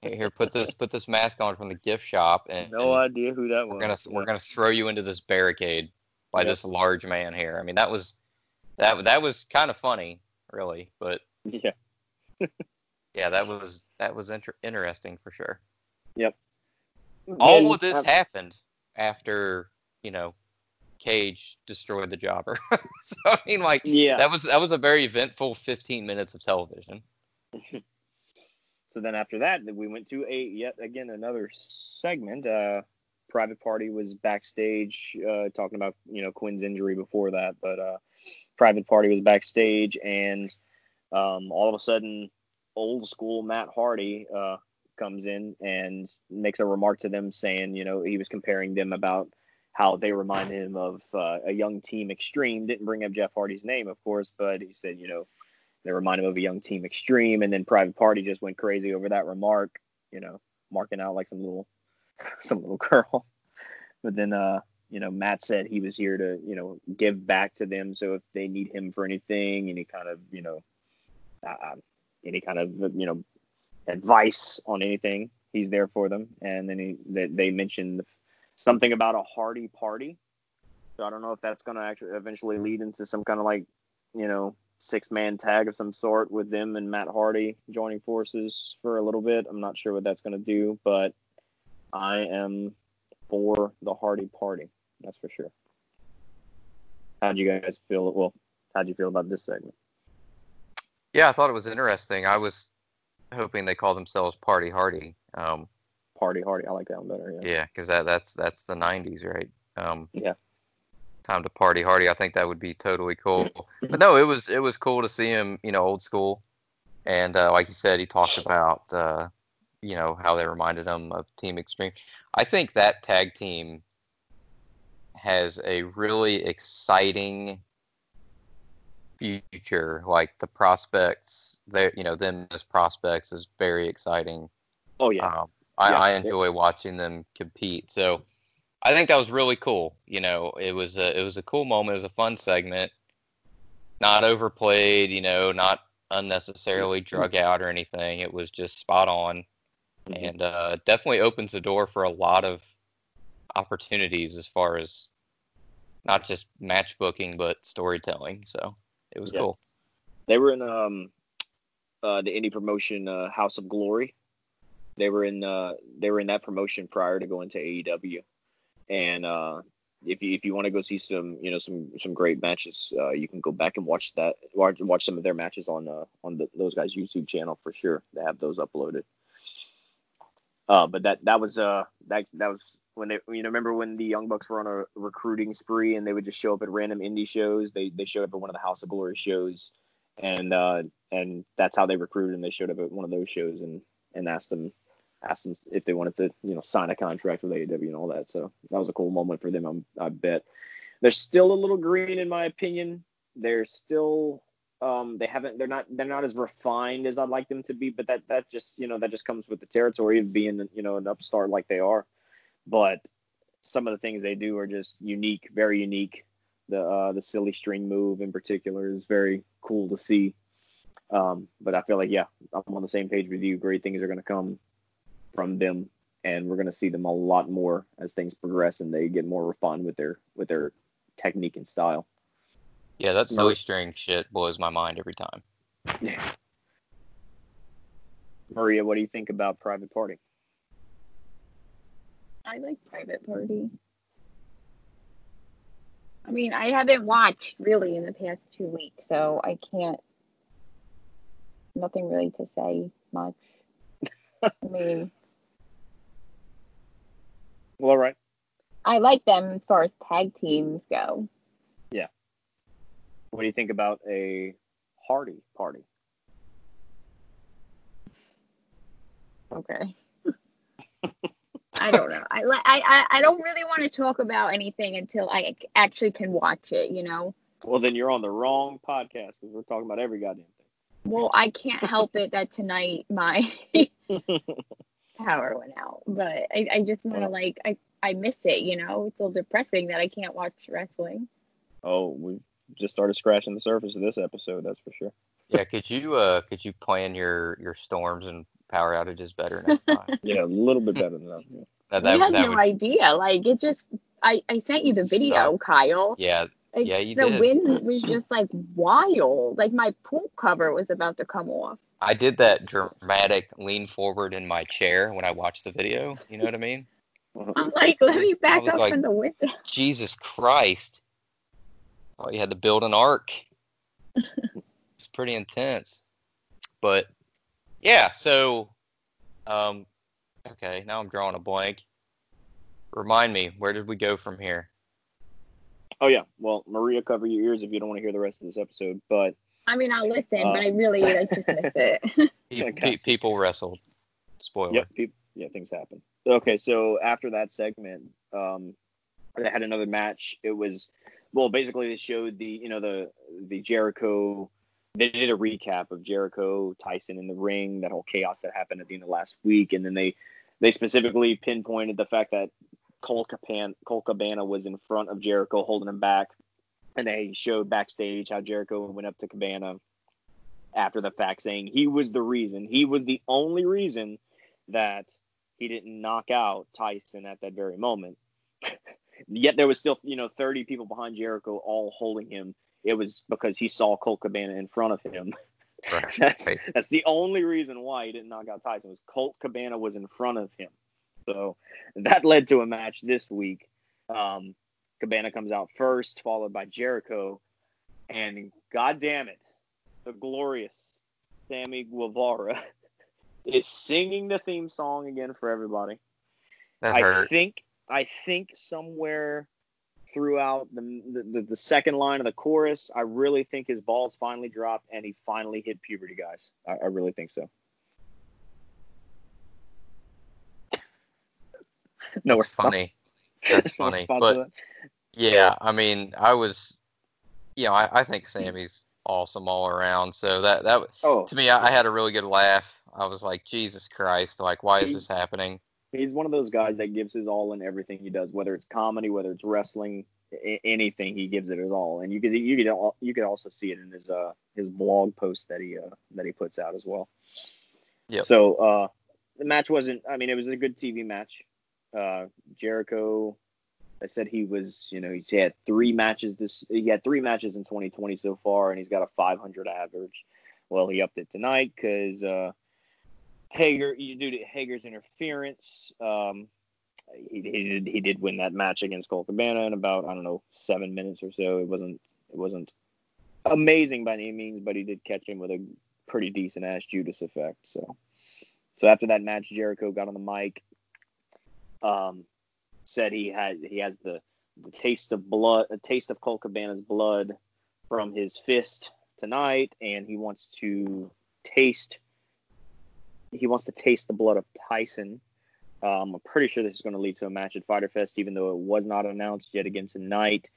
Here, here, put this put this mask on from the gift shop, and, no and idea who that was. we're gonna Yeah. we're gonna throw you into this barricade by Yep. this large man here. I mean, that was that that was kind of funny, really, but yeah. yeah, that was that was inter- interesting for sure. Yep. All And, of this uh, happened after you know Cage destroyed the jobber. so I mean, like yeah. that was that was a very eventful 15 minutes of television. So then after that, we went to a yet again another segment. Uh, Private Party was backstage uh, talking about you know Quinn's injury before that, but uh, Private Party was backstage, and um, all of a sudden, old school Matt Hardy uh, comes in and makes a remark to them, saying you know he was comparing them about how they remind him of uh, a young team Extreme. Didn't bring up Jeff Hardy's name, of course, but he said you know they remind him of a young team extreme and then private party just went crazy over that remark you know marking out like some little some little girl but then uh you know matt said he was here to you know give back to them so if they need him for anything any kind of you know uh, any kind of you know advice on anything he's there for them. And then he they, they mentioned something about a Hardy party. So I don't know if that's going to actually eventually lead into some kind of like, you know, six man tag of some sort with them and Matt Hardy joining forces for a little bit. I'm not sure what that's going to do, but I am for the Hardy party. That's for sure. How'd you guys feel? Well, how'd you feel about this segment? Yeah, I thought it was interesting. I was hoping they call themselves Party Hardy. Um, Party Hardy, I like that one better. Yeah. Yeah, because that that's that's the '90s, right? Um, Yeah. Time to party hardy. I think that would be totally cool. But no, it was it was cool to see him, you know, old school, and uh, like you said, he talked about, uh, you know, how they reminded him of Team Extreme. I think that tag team has a really exciting future. Like the prospects, there you know, them as prospects is very exciting. Oh yeah. Um, I, Yeah. I enjoy watching them compete. So I think that was really cool. You know, it was a it was a cool moment. It was a fun segment. Not overplayed. You know, not unnecessarily drug out or anything. It was just spot on, Mhm. and uh, definitely opens the door for a lot of opportunities as far as not just match booking but storytelling. So it was Yeah. cool. They were in um uh the indie promotion uh, House of Glory. They were in uh they were in that promotion prior to going to AEW. And uh if you if you want to go see some you know some some great matches, uh, you can go back and watch that watch, watch some of their matches on uh on the, those guys YouTube channel for sure. They have those uploaded. Uh, but that that was uh that that was when they you know remember when the Young Bucks were on a recruiting spree and they would just show up at random indie shows. They they showed up at one of the House of Glory shows, and uh and that's how they recruited. And they showed up at one of those shows and and asked them asked them if they wanted to you know sign a contract with AEW and all that. So that was a cool moment for them. I'm, I bet they're still a little green in my opinion. They're still um, they haven't they're not they're not as refined as I'd like them to be, but that that just you know that just comes with the territory of being you know an upstart like they are. But some of the things they do are just unique, very unique. The uh, the silly string move in particular is very cool to see. Um, but I feel like yeah, I'm on the same page with you. Great things are going to come from them, and we're going to see them a lot more as things progress and they get more refined with their with their technique and style. Yeah, that No. silly string shit blows my mind every time. Yeah. Maria, what do you think about Private Party? I like Private Party. I mean, I haven't watched really in the past two weeks, so I can't. Nothing really to say much. I mean, Well, all right. I like them as far as tag teams go. Yeah. What do you think about a Hardy Party? Okay. I don't know. I, I I don't really want to talk about anything until I actually can watch it. You know. Well, then you're on the wrong podcast because we're talking about every goddamn thing. Well, I can't help it that tonight my. power went out, but I, I just want to like I I miss it. You know, it's a little depressing that I can't watch wrestling. oh, we just started scratching the surface of this episode. That's for sure. Yeah, could you uh could you plan your your storms and power outages better next time? Yeah, a little bit better than that. Yeah. That, you that, have that no would, idea. Like it just I I sent you the video, Sucked. Kyle. yeah, Like, Yeah, you the did. wind was just like wild. Like my pool cover was about to come off. I did that dramatic lean forward in my chair when I watched the video. You know what I mean? I'm like, let me back up like- from the window. Jesus Christ! Oh, you had to build an ark. It's pretty intense. But yeah, so um, okay, now I'm drawing a blank. Remind me, where did we go from here? Oh yeah. Well, Maria, cover your ears if you don't want to hear the rest of this episode. But I mean, I'll listen, Uh, but I really like just miss it. Pe- Yeah, pe- gotcha. people wrestled. Spoiler. Yep. peop yeah, things happen. Okay, so after that segment, um, they had another match. It was well, basically they showed the you know the the Jericho. They did a recap of Jericho Tyson in the ring, that whole chaos that happened at the end of last week, and then they they specifically pinpointed the fact that Colt Cabana, Colt Cabana was in front of Jericho holding him back, and they showed backstage how Jericho went up to Cabana after the fact saying he was the reason, he was the only reason that he didn't knock out Tyson at that very moment. Yet there was still, you know, 30 people behind Jericho all holding him. It was because he saw Colt Cabana in front of him. Right. that's, Right. that's the only reason why he didn't knock out Tyson was Colt Cabana was in front of him. So that led to a match this week. Um, Cabana comes out first, followed by Jericho, and God damn it, the glorious Sammy Guevara is singing the theme song again for everybody. That I hurt. think I think somewhere throughout the, the the second line of the chorus, I really think his balls finally dropped and he finally hit puberty, guys. I, I really think so. no That's funny. That's funny. But yeah, I mean, I was, you know, I, I think Sammy's awesome all around. So that that oh, to me, I, I had a really good laugh. I was like, Jesus Christ, like, why is this happening? he's one of those guys that gives his all in everything he does, whether it's comedy, whether it's wrestling, a- anything. He gives it his all, and you could you could al- you could also see it in his uh his blog post that he uh that he puts out as well. Yeah. So uh the match wasn't. I mean, it was a good TV match. Uh, Jericho. I said he was, you know, he had three matches this. He had three matches in 2020 so far, and he's got a 500 average. Well, he upped it tonight because uh, Hager, due to Hager's interference, um, he, he did he did win that match against Colt Cabana in about I don't know seven minutes or so. It wasn't it wasn't amazing by any means, but he did catch him with a pretty decent ass Judas effect. So so after that match, Jericho got on the mic, um, said he had he has the the taste of blood, a taste of Colt Cabana's blood from his fist tonight, and he wants to taste he wants to taste the blood of Tyson. Um, I'm pretty sure this is going to lead to a match at Fyter Fest, even though it was not announced yet again tonight.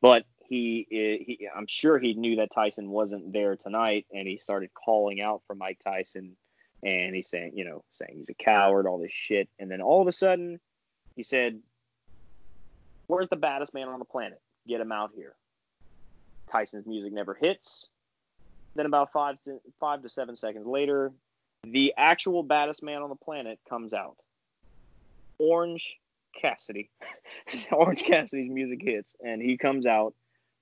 But he, he, I'm sure he knew that Tyson wasn't there tonight, and he started calling out for Mike Tyson, and he's saying, you know, saying he's a coward, all this shit, and then all of a sudden, he said, "Where's the baddest man on the planet? Get him out here." Tyson's music never hits. Then about five to five to seven seconds later, the actual baddest man on the planet comes out. Orange Cassidy. Orange Cassidy's music hits, and he comes out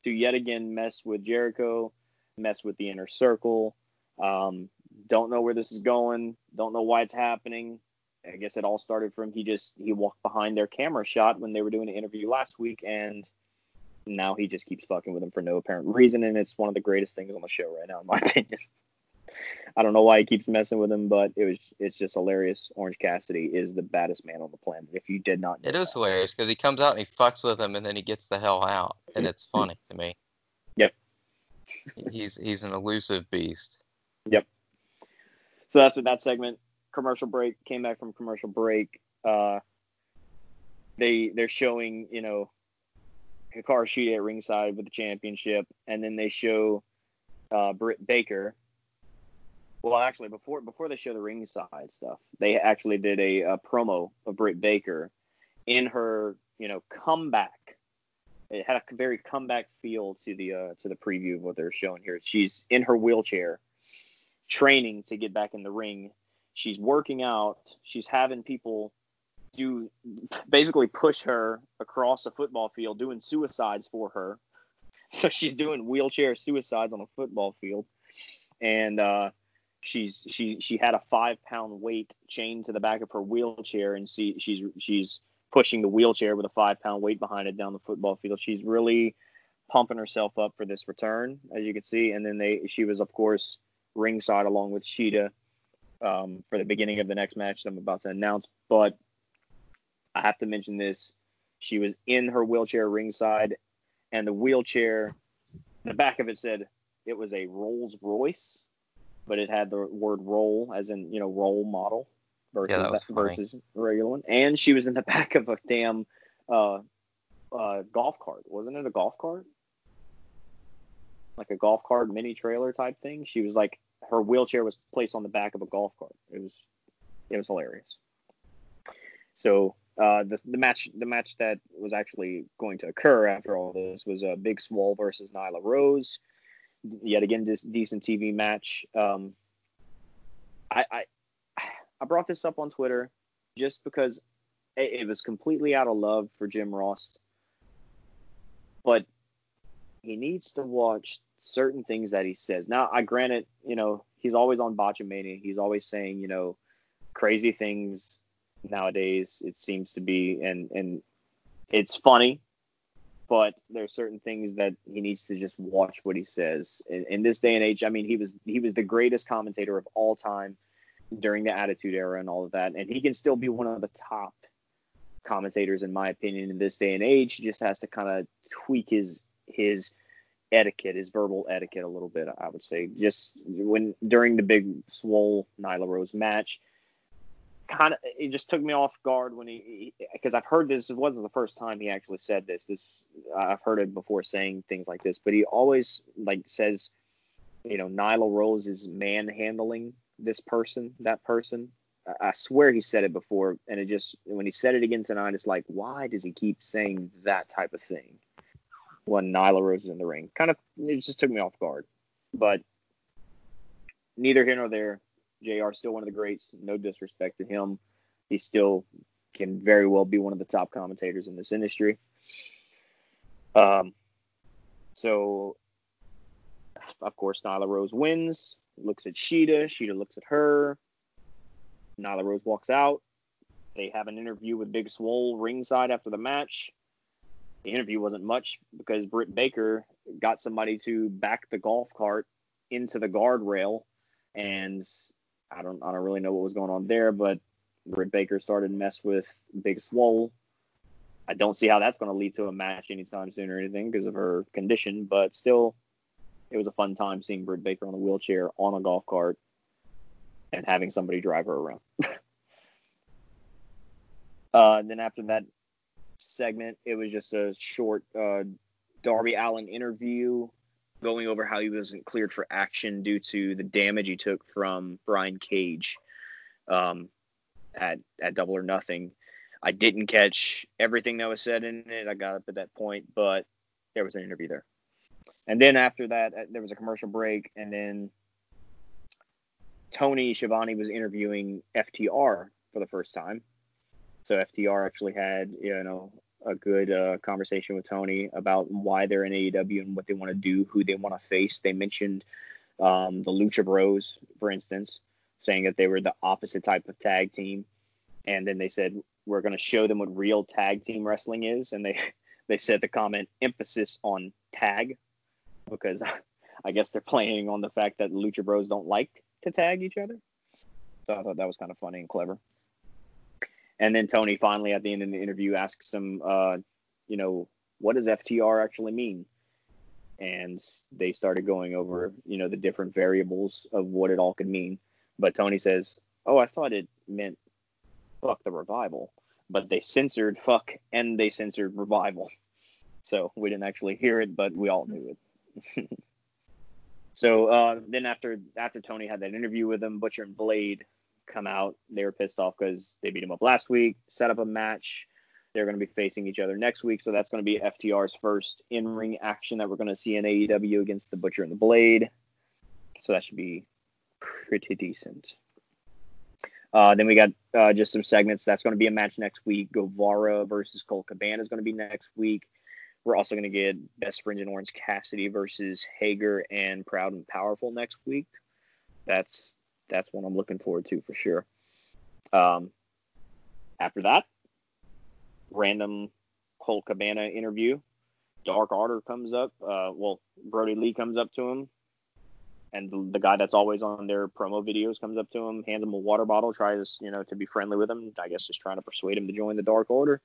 to yet again mess with Jericho, mess with the inner circle. Um, don't know where this is going. Don't know why it's happening. I guess it all started from he just he walked behind their camera shot when they were doing an interview last week, and now he just keeps fucking with him for no apparent reason, and it's one of the greatest things on the show right now, in my opinion. I don't know why he keeps messing with him, but it was it's just hilarious. Orange Cassidy is the baddest man on the planet. If you did not know It is that. hilarious because he comes out and he fucks with him and then he gets the hell out, and it's funny to me. Yep. He's he's an elusive beast. Yep. So that's after that segment, commercial break. Came back from commercial break. Uh, they they're showing you know Hikaru Shida at ringside with the championship, and then they show uh, Britt Baker. Well, actually, before before they show the ringside stuff, they actually did a, a promo of Britt Baker in her you know comeback. It had a very comeback feel to the uh, to the preview of what they're showing here. She's in her wheelchair, training to get back in the ring. She's working out. She's having people do basically push her across a football field, doing suicides for her. So she's doing wheelchair suicides on a football field, and uh, she's she she had a five pound weight chained to the back of her wheelchair, and she she's she's pushing the wheelchair with a five pound weight behind it down the football field. She's really pumping herself up for this return, as you can see. And then they she was of course ringside along with Shida um, for the beginning of the next match that I'm about to announce. But I have to mention this: she was in her wheelchair ringside, and the wheelchair, the back of it said it was a Rolls Royce, but it had the word roll as in you know role model versus Yeah, that versus regular one. And she was in the back of a damn uh, uh, golf cart, wasn't it a golf cart? Like a golf cart mini trailer type thing. She was like her wheelchair was placed on the back of a golf cart. It was it was hilarious. So uh, the the match the match that was actually going to occur after all this was uh, Big Swole versus Nyla Rose. Yet again, this decent TV match. Um, I, I I brought this up on Twitter. just because it, it was completely out of love for Jim Ross. But he needs to watch certain things that he says. Now, I granted, you know, he's always on Botchamania. He's always saying, you know, crazy things nowadays. It seems to be, and and it's funny, but there's certain things that he needs to just watch what he says. In, in this day and age, I mean, he was he was the greatest commentator of all time during the Attitude Era and all of that, and he can still be one of the top commentators in my opinion in this day and age. He just has to kind of tweak his his etiquette, his verbal etiquette a little bit. I would say just when during the big Swole Nyla Rose match, kind of it just took me off guard when he because I've heard this. It wasn't the first time he actually said this. This I've heard it before saying things like this, but he always like says, you know, Nyla Rose is manhandling this person, that person. I swear he said it before, and it just when he said it again tonight, it's like, why does he keep saying that type of thing when Nyla Rose is in the ring? Kind of, it just took me off guard. But neither here nor there. JR still one of the greats. No disrespect to him. He still can very well be one of the top commentators in this industry. Um, so, of course, Nyla Rose wins, looks at Shida. Shida looks at her. Nyla Rose walks out. They have an interview with Big Swole ringside after the match. The interview wasn't much because Britt Baker got somebody to back the golf cart into the guardrail, and I don't I don't really know what was going on there, but Britt Baker started to mess with Big Swole. I don't see how that's going to lead to a match anytime soon or anything because of her condition, but still, it was a fun time seeing Britt Baker on a wheelchair on a golf cart and having somebody drive her around. uh, and then after that segment, it was just a short uh, Darby Allin interview going over how he wasn't cleared for action due to the damage he took from Brian Cage um, at at Double or Nothing. I didn't catch everything that was said in it. I got up at that point, but there was an interview there. And then after that, uh, there was a commercial break, and then Tony Schiavone was interviewing FTR for the first time. So FTR actually had, you know, a good uh, conversation with Tony about why they're in AEW and what they want to do, who they want to face. They mentioned um, the Lucha Bros, for instance, saying that they were the opposite type of tag team, and then they said we're going to show them what real tag team wrestling is, and they they said the comment emphasis on tag because I guess they're playing on the fact that Lucha Bros don't like to tag each other. So I thought that was kind of funny and clever. And then Tony finally at the end of the interview asks him, uh, you know, what does FTR actually mean? And they started going over, you know, the different variables of what it all could mean. But Tony says, oh, I thought it meant fuck the revival. But they censored fuck and they censored revival. So we didn't actually hear it, but we all knew it. so uh, then after after Tony had that interview with him, Butcher and Blade come out. They were pissed off because they beat him up last week, set up a match. They're going to be facing each other next week, so that's going to be FTR's first in-ring action that we're going to see in AEW against the Butcher and the Blade. So that should be pretty decent. Uh, then we got uh, just some segments. That's going to be a match next week. Guevara versus Colt Cabana is going to be next week. We're also going to get Best Friends in Orange Cassidy versus Hager and Proud and Powerful next week. That's that's what I'm looking forward to for sure. Um, after that, random Colt Cabana interview. Dark Order comes up. Uh, well, Brodie Lee comes up to him, and the, the, guy that's always on their promo videos comes up to him, hands him a water bottle, tries you know to be friendly with him. I guess just trying to persuade him to join the Dark Order.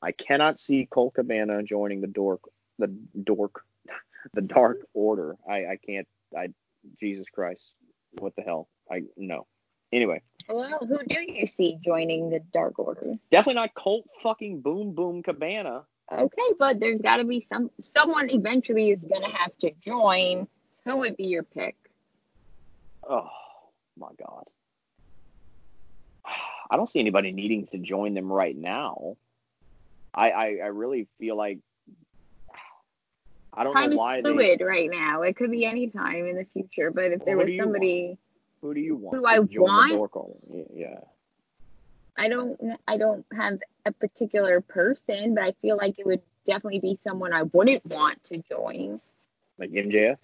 I cannot see Colt Cabana joining the dork, the dork, the Dark Order. I, I can't. I Jesus Christ, what the hell? I no. Anyway. Well, who do you see joining the Dark Order? Definitely not Colt fucking Boom Boom Cabana. Okay, but there's got to be some someone eventually is gonna have to join. Who would be your pick? Oh my god. I don't see anybody needing to join them right now. I I, I really feel like I don't time know why Time is fluid they... right now. It could be any time in the future, but if there was somebody who do you want? Who do I want? Yeah. I don't I don't have a particular person, but I feel like it would definitely be someone I wouldn't want to join. Like MJF.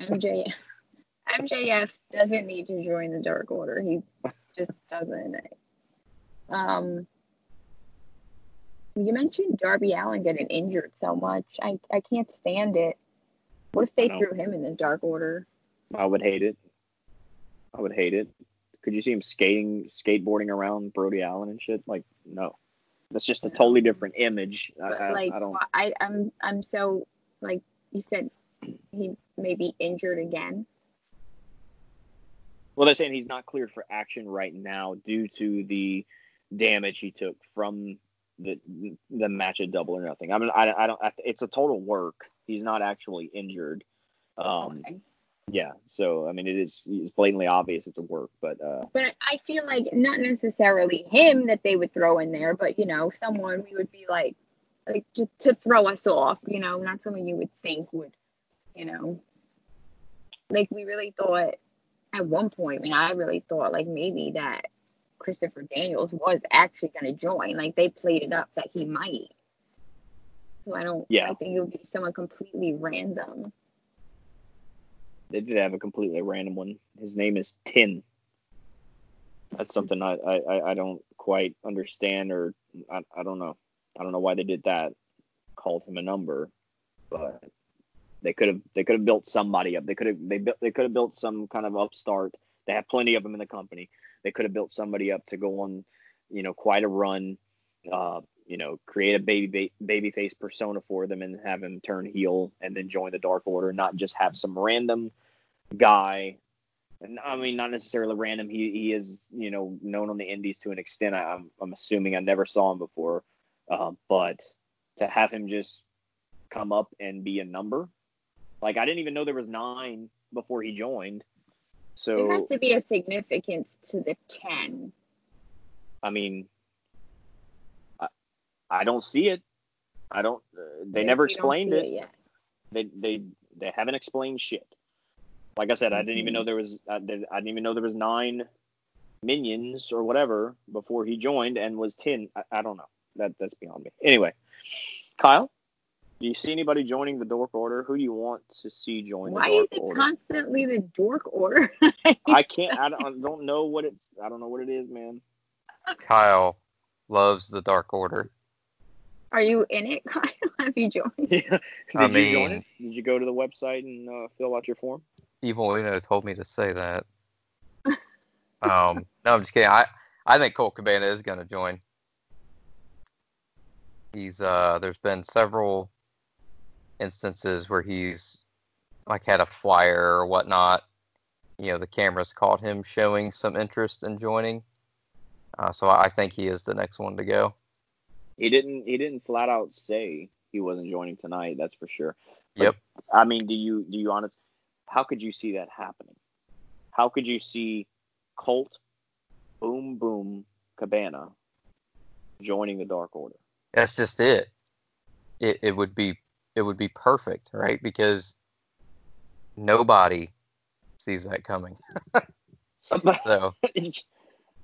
MJF. MJF doesn't need to join the Dark Order. He just doesn't. Um, you mentioned Darby Allin getting injured so much. I I can't stand it. What if they threw him in the Dark Order? I would hate it. I would hate it. Could you see him skating, skateboarding around Brody Allen and shit? Like, no. That's just a totally different image. I, like I don't. I I'm I'm so like you said he may be injured again. Well, they're saying he's not cleared for action right now due to the damage he took from the the match at Double or Nothing. I mean, I, I don't. I, it's a total work. He's not actually injured. Um, Okay. Yeah. So I mean, it is. It's blatantly obvious it's a work, but uh, But I feel like not necessarily him that they would throw in there, but you know, someone we would be like, like just to throw us off, you know, not someone you would think would, you know, like we really thought at one point, I mean, I really thought like maybe that Christopher Daniels was actually going to join. Like they played it up that he might. So I don't. Yeah. I think it would be someone completely random. They did have a completely random one. His name is Ten. That's something I I, I- don't quite understand or I, I don't know. I don't know why they did that. Called him a number, but they could have they could have built somebody up. They could have they built they could have built some kind of upstart. They have plenty of them in the company. They could have built somebody up to go on, you know, quite a run. Uh, you know, create a baby ba- baby face persona for them and have him turn heel and then join the Dark Order, not just have some random guy. And I mean, not necessarily random. He he is you know known on the Indies to an extent. I, I'm I'm assuming I never saw him before, uh, but to have him just come up and be a number, like I didn't even know there was nine before he joined. So there has to be a significance to the ten. I mean, I don't see it. I don't. Uh, they if never explained see it. yet. They they they haven't explained shit. Like I said, I didn't even know there was I didn't, I didn't even know there was nine minions or whatever before he joined and was ten. I, I don't know. That that's beyond me. Anyway, Kyle, do you see anybody joining the Dork Order? Who do you want to see join Why the is it Order? constantly the dork order? I can't. I don't, I don't know what it. I don't know what it is, man. Kyle loves the Dark Order. Are you in it, Kyle? Have you joined? Did I you join mean- it? Did you go to the website and uh, fill out your form? Evil Uno told me to say that. Um, no, I'm just kidding. I I think Colt Cabana is going to join. He's uh, there's been several instances where he's like had a flyer or whatnot. You know, the cameras caught him showing some interest in joining. Uh, so I think he is the next one to go. He didn't. He didn't flat out say he wasn't joining tonight. That's for sure. But, Yep. I mean, do you do you honest? How could you see that happening? How could you see Colt, Boom Boom, Cabana joining the Dark Order? That's just it. It it would be it would be perfect, right? Because nobody sees that coming. So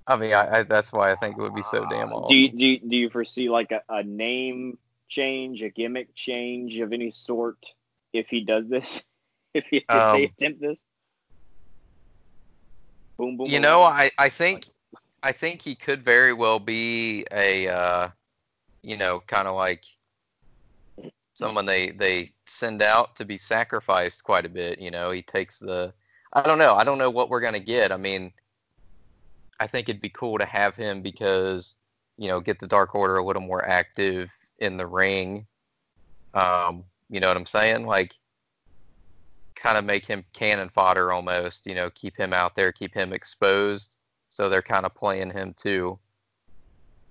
I mean, I, I that's why I think it would be so damn awesome. Do you, do you, do you foresee like a, a name change, a gimmick change of any sort if he does this? If, he, if they Um, attempt this? Boom boom. you boom, know, boom. I I think I think he could very well be a uh, you know, kind of like someone they they send out to be sacrificed quite a bit. You know, he takes the I don't know. I don't know what we're gonna get. I mean, I think it'd be cool to have him because you know get the Dark Order a little more active in the ring. Um, you know what I'm saying? Like, kind of make him cannon fodder almost. You know, keep him out there, keep him exposed. So they're kind of playing him too.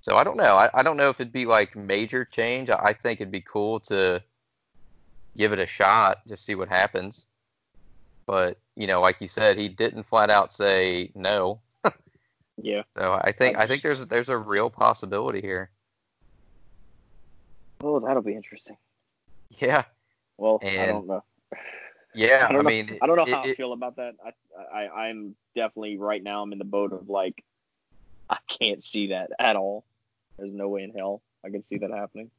So I don't know. I, I don't know if it'd be like major change. I, I think it'd be cool to give it a shot, just see what happens. But you know, like you said, he didn't flat out say no. Yeah. So I think I think there's there's a real possibility here. Oh, that'll be interesting. Yeah, Well, I don't know. yeah. I I, don't know. mean, I don't know it- how I feel about that. I, I I'm definitely right now. I'm in the boat of like, I can't see that at all. There's no way in hell I can see that happening.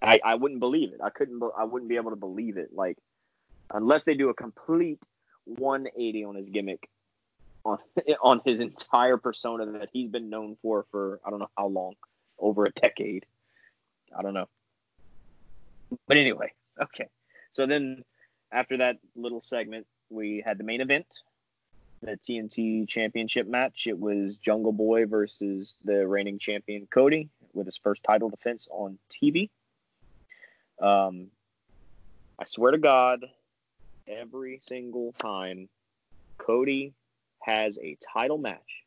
I, I wouldn't believe it. I couldn't. I wouldn't be able to believe it. Like unless they do a complete 180 on his gimmick, on on his entire persona that he's been known for for I don't know how long, over a decade. I don't know. But anyway, okay. So then after that little segment, we had the main event, the TNT Championship match. It was Jungle Boy versus the reigning champion Cody with his first title defense on TV. Um, I swear to God, every single time Cody has a title match,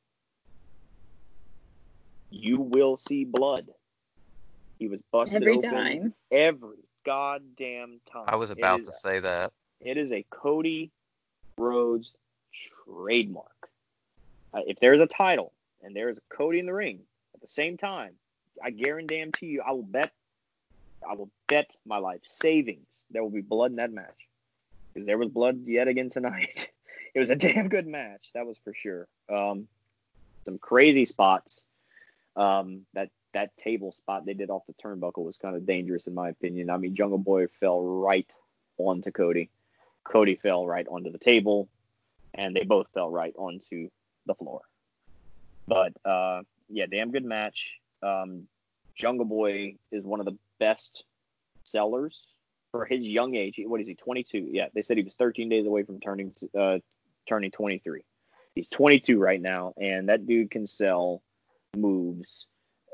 you will see blood. He was busted Every open time. every goddamn time. I was about is- to say that. It is a Cody Rhodes trademark. Uh, if there's a title and there is a Cody in the ring at the same time, I guarantee you, I will bet, I will bet my life savings there will be blood in that match. Because there was blood yet again tonight. it was a damn good match, that was for sure. Um, some crazy spots. Um, that that table spot they did off the turnbuckle was kind of dangerous in my opinion. I mean, Jungle Boy fell right onto Cody. Cody fell right onto the table, and they both fell right onto the floor. But uh, yeah, damn good match. Um, Jungle Boy is one of the best sellers for his young age. What is he? 22. Yeah, they said he was 13 days away from turning to, uh, turning 23. He's 22 right now, and that dude can sell moves.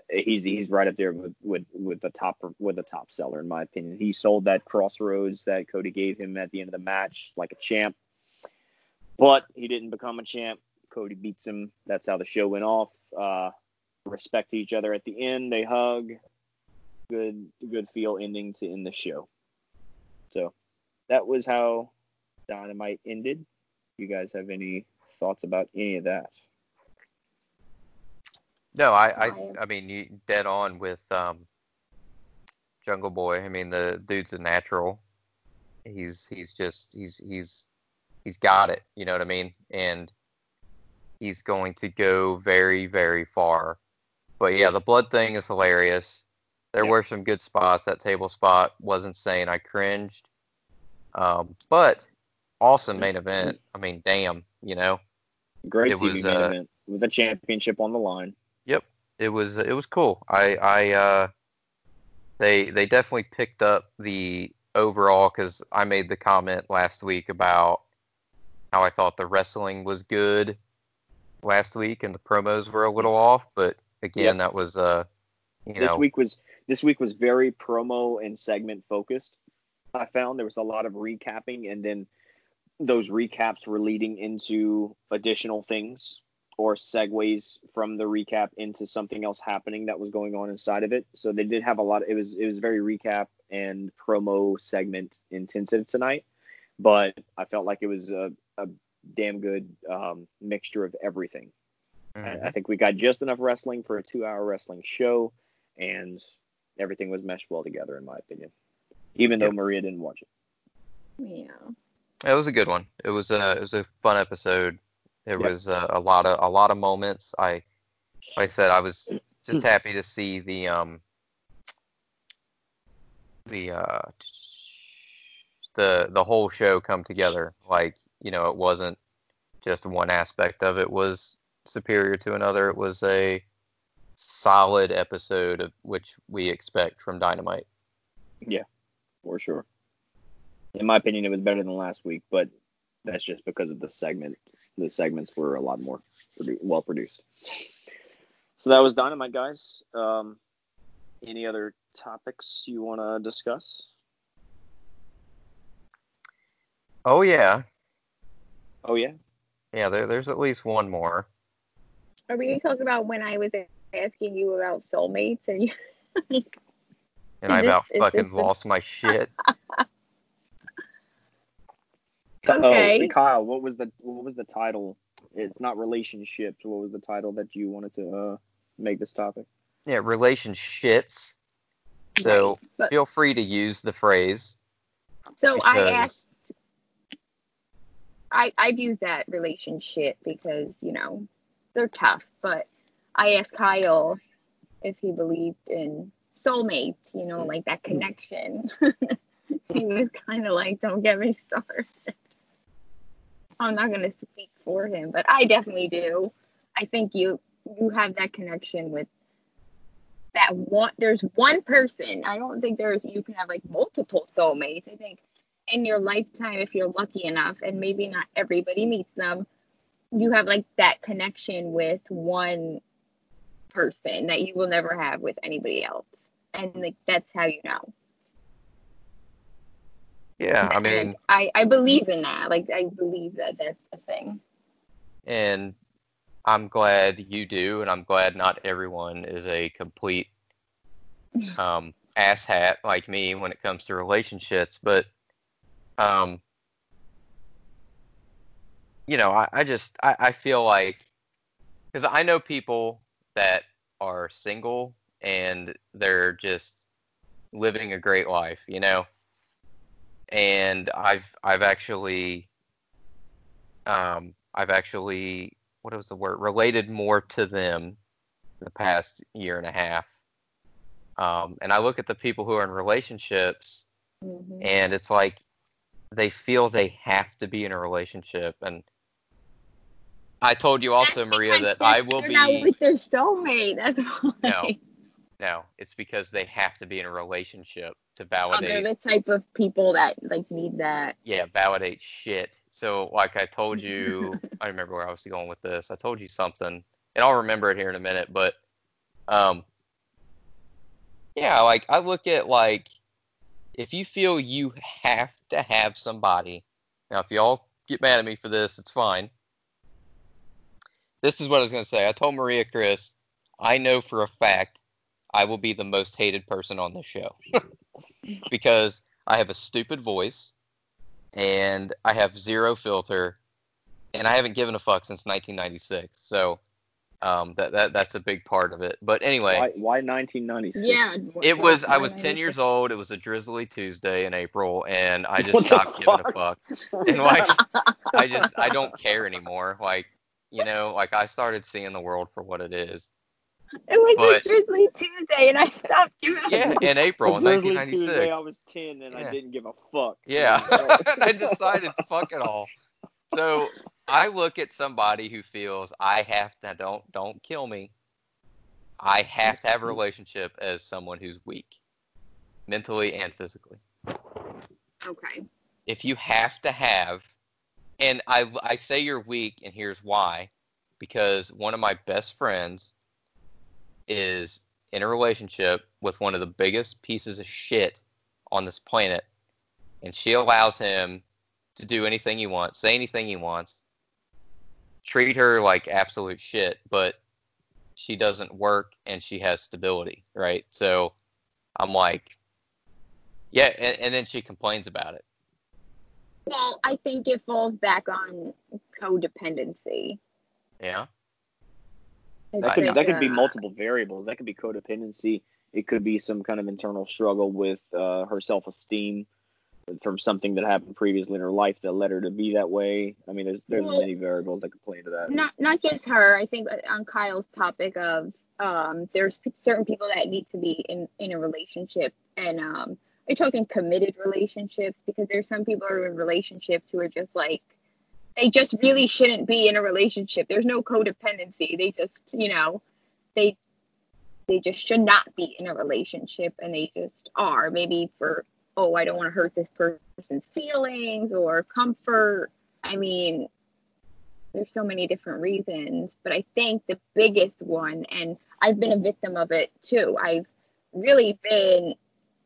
He's he's right up there with with with the top with the top seller in my opinion. He sold that Cross Rhodes that Cody gave him at the end of the match like a champ, but he didn't become a champ. Cody beats him. That's how the show went off. Uh, respect to each other at the end. They hug. Good good feel ending to end the show. So that was how Dynamite ended. You guys have any thoughts about any of that? No, I, I, I- I mean, you dead on with um, Jungle Boy. I mean, the dude's a natural. He's, he's just, he's, he's, he's got it. You know what I mean? And he's going to go very, very far. But yeah, the blood thing is hilarious. There Yeah. were some good spots. That table spot was insane. I cringed. Um, but awesome main event. I mean, damn, you know. Great It TV was, main uh, event with a championship on the line. Yep, it was it was cool. I I uh they they definitely picked up the overall because I made the comment last week about how I thought the wrestling was good last week and the promos were a little off, but again Yep. that was uh you this know week was this week was very promo and segment focused. I found there was a lot of recapping, and then those recaps were leading into additional things or segues from the recap into something else happening that was going on inside of it. So they did have a lot. It was it was very recap and promo segment intensive tonight, but I felt like it was a, a damn good um, mixture of everything. I, mhm. I think we got just enough wrestling for a two-hour wrestling show, and everything was meshed well together, in my opinion. Even though Maria didn't watch it. Yeah. It was a good one. It was a it was a fun episode. There Yep. was uh, a lot of a lot of moments. I like I said I was just happy to see the um the uh the the whole show come together. Like you know, it wasn't just one aspect of it was superior to another. It was a solid episode of which we expect from Dynamite. Yeah, for sure. In my opinion, it was better than last week, but that's just because of the segment. The segments were a lot more produ- well produced. So that was Dynamite, guys. Um, any other topics you want to discuss? Oh yeah, Oh yeah, yeah. There, there's at least one more. Are we talking about when I was asking you about soulmates and you? And I Is this- about fucking this the- lost my shit. Okay. Oh, Kyle, what was the what was the title? It's not relationships. What was the title that you wanted to uh, make this topic? yeah, relationships. So Right, but- feel free to use the phrase. So I asked. I I've used that relationship because you know they're tough, but I asked Kyle if he believed in soulmates, you know, like that connection. he was kind of like, don't get me started. I'm not going to speak for him, but I definitely do. I think you you have that connection with that one there's one person. I don't think there's you can have like multiple soulmates. I think in your lifetime if you're lucky enough and maybe not everybody meets them, you have like that connection with one person that you will never have with anybody else. And like that's how you know. Yeah, I mean, I I believe in that. Like I believe that that's a thing. And I'm glad you do, and I'm glad not everyone is a complete um, asshat like me when it comes to relationships. But, um, you know, I, I just I, I feel like because I know people that are single and they're just living a great life, you know. And I've I've actually um, I've actually what was the word related more to them the past year and a half. Um, and I look at the people who are in relationships, mm-hmm. and it's like they feel they have to be in a relationship. And I told you also, Maria, that I will be. Not with their soulmate. That's why. No, no, it's because they have to be in a relationship to validate. Oh, they're the type of people that like need that. Yeah, validate shit. So like I told you, I remember where I was going with this. I told you something, and I'll remember it here in a minute. But um, yeah, like I look at like if you feel you have to have somebody. Now, if y'all get mad at me for this, it's fine. This is what I was gonna say. I told Maria Chris, I know for a fact I will be the most hated person on this show because I have a stupid voice and I have zero filter and I haven't given a fuck since 1996. So um, that, that that's a big part of it. But anyway, why, why 1996? Yeah, it was. I was 10 years old. It was a drizzly Tuesday in April, and I just stopped giving a fuck. And like, I just I don't care anymore. Like, you know, like I started seeing the world for what it is. It was but, a Drizzly Tuesday, and I stopped giving. Yeah, in April, in 1996. Tuesday, I was 10, and yeah. I didn't give a fuck. Yeah, I decided fuck it all. So I look at somebody who feels I have to don't don't kill me. I have to have a relationship as someone who's weak, mentally and physically. Okay. If you have to have, and I I say you're weak, and here's why, because one of my best friends is in a relationship with one of the biggest pieces of shit on this planet, and she allows him to do anything he wants, say anything he wants, treat her like absolute shit, but she doesn't work and she has stability, right? So I'm like, yeah, and, and then she complains about it. Well, I think it falls back on codependency. Yeah. That could that could be multiple variables. That could be codependency. It could be some kind of internal struggle with uh, her self esteem from something that happened previously in her life that led her to be that way. I mean, there's there's well, many variables that could play into that. Not not just her. I think on Kyle's topic of um, there's certain people that need to be in in a relationship, and um, are talking committed relationships because there's some people who are in relationships who are just like they just really shouldn't be in a relationship. There's no codependency. They just, you know, they they just should not be in a relationship and they just are. Maybe for oh, I don't want to hurt this person's feelings or comfort. I mean, there's so many different reasons, but I think the biggest one and I've been a victim of it too. I've really been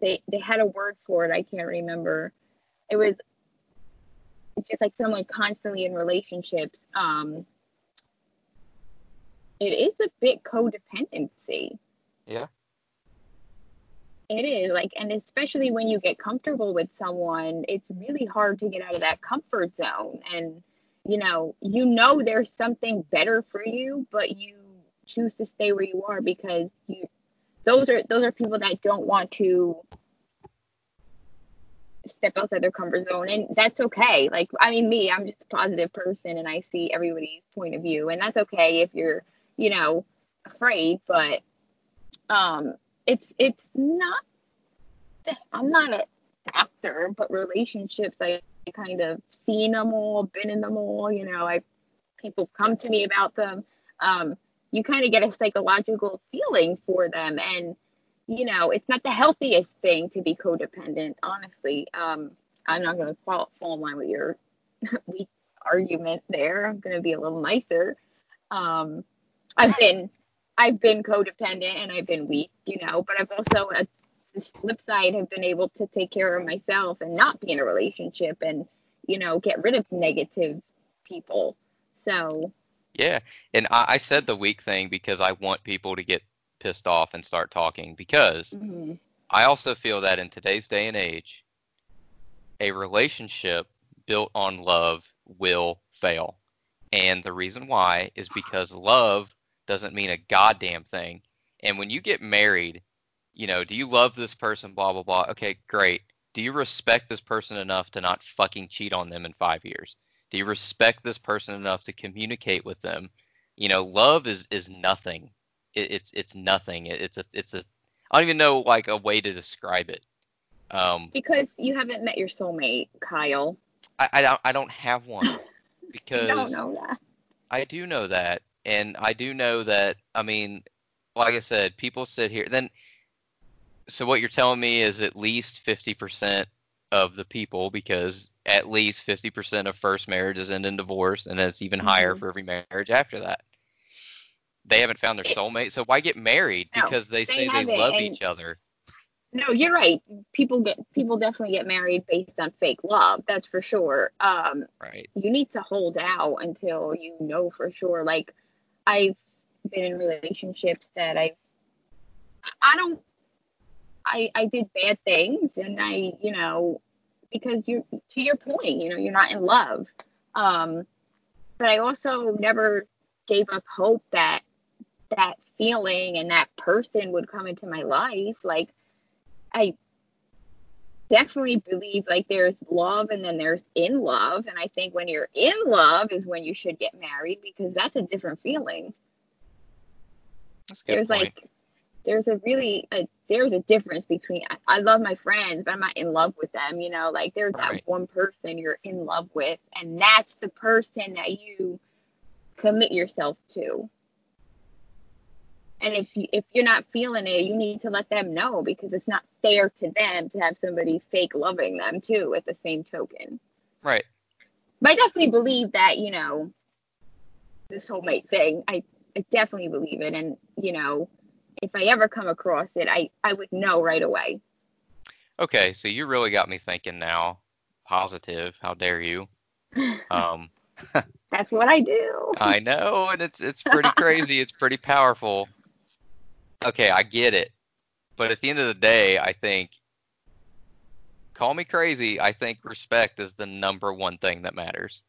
they they had a word for it, I can't remember. It was it's just like someone constantly in relationships, um, it is a bit codependency. Yeah. It is like, and especially when you get comfortable with someone, it's really hard to get out of that comfort zone. And, you know, you know there's something better for you, but you choose to stay where you are because you, those are those are people that don't want to step outside their comfort zone and that's okay like i mean me i'm just a positive person and i see everybody's point of view and that's okay if you're you know afraid, but um, it's it's not. I'm not a doctor, but relationships, I kind of seen them all, been in them all. You know, I people come to me about them. Um, you kind of get a psychological feeling for them, and you know, it's not the healthiest thing to be codependent. Honestly, um, I'm not going to fall, fall in line with your weak argument there. I'm going to be a little nicer. Um, I've been I've been codependent and I've been weak, you know, but I've also at this flip side have been able to take care of myself and not be in a relationship and you know get rid of negative people. So yeah, and I, I said the weak thing because I want people to get pissed off and start talking because mm-hmm. I also feel that in today's day and age, a relationship built on love will fail. And the reason why is because love doesn't mean a goddamn thing. And when you get married, you know, do you love this person, blah, blah, blah. Okay, great. Do you respect this person enough to not fucking cheat on them in five years? Do you respect this person enough to communicate with them? You know, love is is nothing. It, it's it's nothing. It, it's a it's a I don't even know like a way to describe it. Um, because you haven't met your soulmate, Kyle. I, I don't I don't have one because I don't know that. I do know that, and I do know that. I mean, like I said, people sit here. Then, so what you're telling me is at least 50% of the people, because at least 50% of first marriages end in divorce, and it's even mm-hmm. higher for every marriage after that. They haven't found their soulmate, so why get married? No, because they, they say they love each other. No, you're right. People get people definitely get married based on fake love. That's for sure. Um, right. You need to hold out until you know for sure. Like I've been in relationships that I I don't I I did bad things and I you know because you to your point you know you're not in love. Um, but I also never gave up hope that that feeling and that person would come into my life like I definitely believe like there's love and then there's in love. And I think when you're in love is when you should get married because that's a different feeling. there's point. like there's a really a, there's a difference between I, I, love my friends, but I'm not in love with them. You know, like there's right. that one person you're in love with, and that's the person that you commit yourself to. And if you, if you're not feeling it, you need to let them know because it's not fair to them to have somebody fake loving them too at the same token. Right. But I definitely believe that, you know, this soulmate thing, I, I definitely believe it. And, you know, if I ever come across it, I, I would know right away. Okay, so you really got me thinking now. Positive. How dare you? Um That's what I do. I know, and it's it's pretty crazy. it's pretty powerful okay, I get it. But at the end of the day, I think call me crazy, I think respect is the number one thing that matters.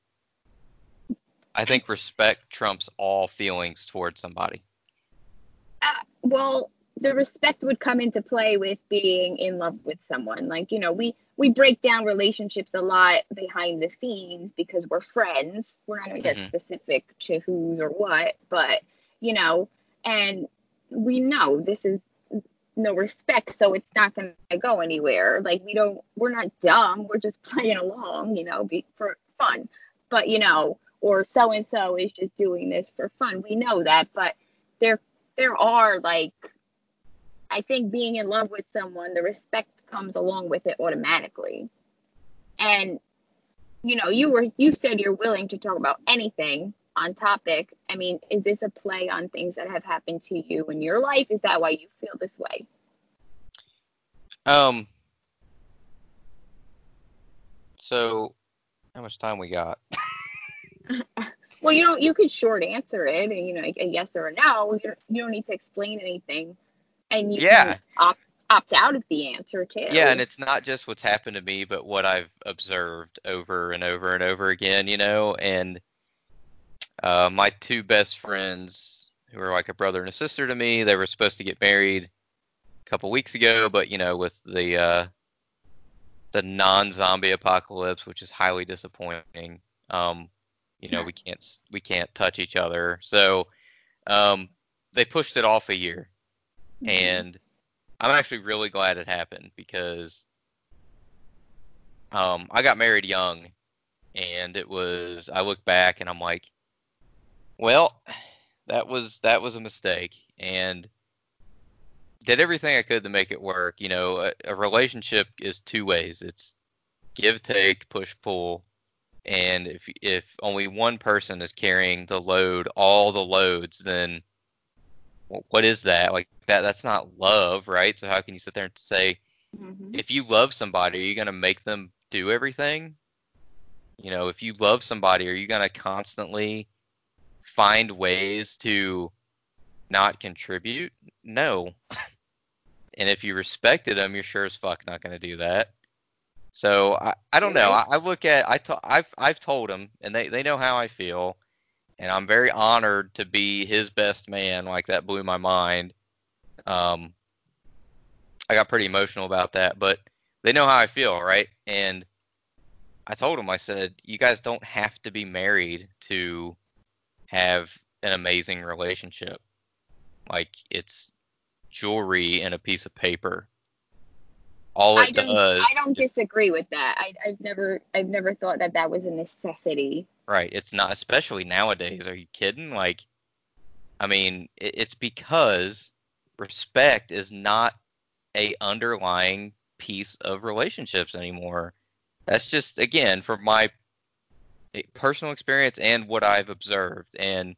I think respect trumps all feelings towards somebody. Uh, well, the respect would come into play with being in love with someone. Like, you know, we we break down relationships a lot behind the scenes because we're friends. We're not going to get mm-hmm. specific to who's or what, but you know, and we know this is no respect, so it's not going to go anywhere. Like we don't, we're not dumb. We're just playing along, you know, be, for fun. But you know, or so and so is just doing this for fun. We know that, but there, there are like, I think being in love with someone, the respect comes along with it automatically. And you know, you were, you said you're willing to talk about anything on topic, I mean, is this a play on things that have happened to you in your life? Is that why you feel this way? Um. So, how much time we got? well, you don't. You could short answer it, and you know, a yes or a no. You don't, you don't need to explain anything, and you yeah. can opt opt out of the answer too. Yeah, and it's not just what's happened to me, but what I've observed over and over and over again. You know, and uh, my two best friends, who are like a brother and a sister to me, they were supposed to get married a couple weeks ago, but you know, with the uh, the non-zombie apocalypse, which is highly disappointing. Um, you know, we can't we can't touch each other. So, um, they pushed it off a year, Mhm. and I'm actually really glad it happened because um, I got married young, and it was I look back and I'm like, well, that was that was a mistake, and did everything I could to make it work. You know, a, a relationship is two ways. It's give take, push pull, and if if only one person is carrying the load, all the loads, then what is that? Like that that's not love, right? So how can you sit there and say Mhm. if you love somebody, are you going to make them do everything? You know, if you love somebody, are you going to constantly find ways to not contribute? No. and if you respected them, you're sure as fuck not going to do that. So I, I don't know. I, I look at I to, I've I've told them, and they they know how I feel, and I'm very honored to be his best man. Like that blew my mind. Um, I got pretty emotional about that, but they know how I feel, right? And I told them, I said, you guys don't have to be married to have an amazing relationship. Like it's jewelry and a piece of paper. All I it don't. does, I don't is- disagree with that. I, I've never. I've never thought that that was a necessity. right? It's not, especially nowadays. Are you kidding? Like, I mean, it, it's because respect is not a underlying piece of relationships anymore. That's just again from my personal experience and what I've observed. And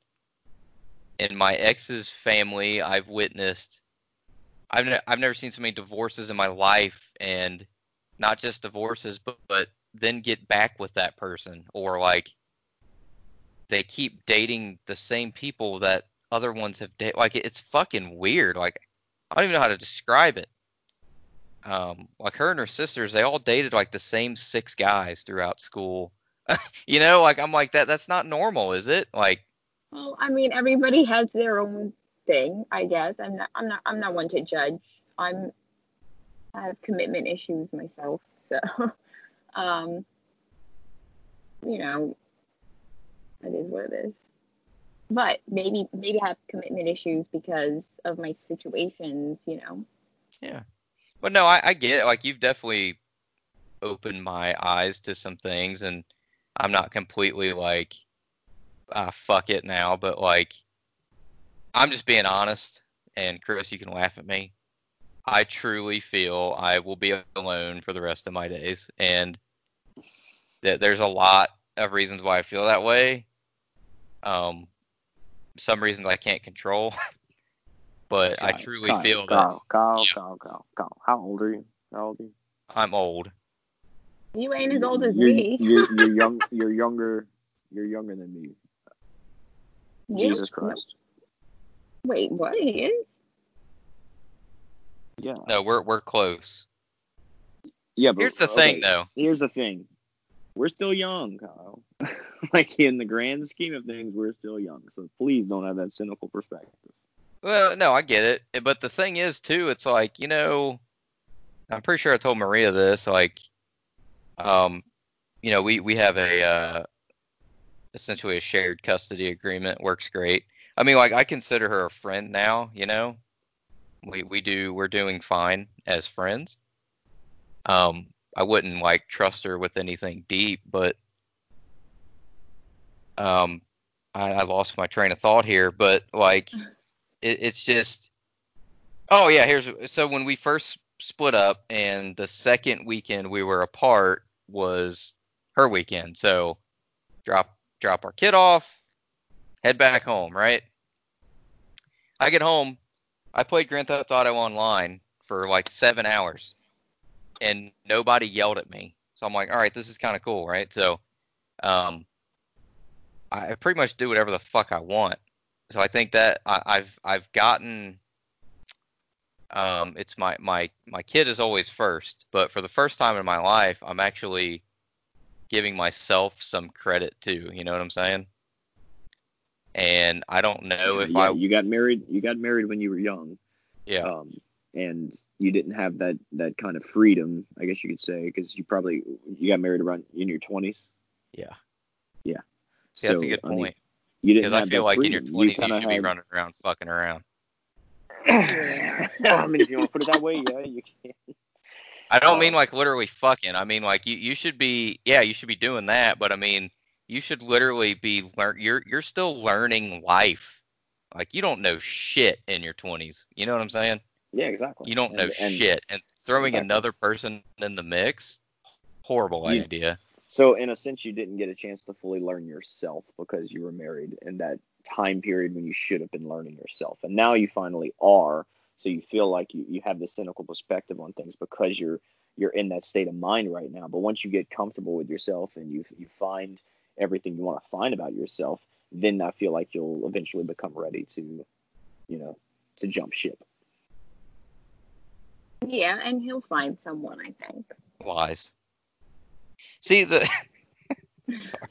in my ex's family, I've witnessed. I've ne- I've never seen so many divorces in my life, and not just divorces, but but then get back with that person, or like they keep dating the same people that other ones have dated. Like it's fucking weird. Like I don't even know how to describe it. Um, like her and her sisters, they all dated like the same six guys throughout school. you know, like I'm like that. That's not normal, is it? Like Well, I mean, everybody has their own thing. I guess. I'm not. I'm not. I'm not one to judge. I'm. I have commitment issues myself, so. um. You know. It is what it is. But maybe maybe I have commitment issues because of my situations. You know. Yeah. But no, I, I get it. Like you've definitely opened my eyes to some things, and I'm not completely like, ah, fuck it now. But like, I'm just being honest. And Chris, you can laugh at me. I truly feel I will be alone for the rest of my days, and that there's a lot of reasons why I feel that way. Um, some reasons I can't control, but I truly Kyle, feel that Kyle, Kyle, Yeah. Kyle, Kyle, Kyle. How old are you? How old are you? I'm old. You ain't as old as you're, me. You're, you're young. You're younger. You're younger than me. You? Jesus No. Christ. Wait, what? He is? Yeah. No, we're we're close. Yeah. But Here's the okay, thing, though. Here's the thing. We're still young, Kyle. like in the grand scheme of things, we're still young. So please don't have that cynical perspective. Well, no, I get it. But the thing is, too, it's like, you know, I'm pretty sure I told Maria this, like, um, you know, we, we have a, uh, essentially a shared custody agreement, works great. I mean, like, I consider her a friend now, you know? We, we do, we're doing fine as friends. Um, I wouldn't, like, trust her with anything deep, but, um, I, I lost my train of thought here, but, like, it, it's just oh yeah here's so when we first split up and the second weekend we were apart was her weekend. So drop drop our kid off head back home right? I get home i played grand theft auto online for like seven hours and nobody yelled at me. So i'm like all right this is kind of cool right? So um i pretty much do whatever the fuck i want. So I think that I, I've I've gotten um it's my my my kid is always first, but for the first time in my life, I'm actually giving myself some credit too. You know what I'm saying? And I don't know Yeah, if yeah, I you got married. You got married when you were young. yeah Um, and you didn't have that that kind of freedom, I guess you could say, because you probably you got married around in your 20s. yeah Yeah. See, that's a So, good I mean, point. You didn't Because I feel like in your twenties you, kinda should be running around fucking around. I mean, if you want to put it that way, yeah, you can. I don't mean Uh, like literally fucking. I mean like you, you should be yeah, you should be doing that, but I mean you should literally be learn you're you're still learning life. Like you don't know shit in your 20s. You know what I'm saying? Yeah, exactly. You don't know And- and shit and throwing Exactly. another person in the mix horrible You- idea. So in a sense, you didn't get a chance to fully learn yourself because you were married and that time period when you should have been learning yourself, and now you finally are. So you feel like you, you have this cynical perspective on things because you're you're in that state of mind right now. But once you get comfortable with yourself and you you find everything you want to find about yourself, then I feel like you'll eventually become ready to, you know, to jump ship. Yeah, and he'll find someone, I think. Lies. See the sorry.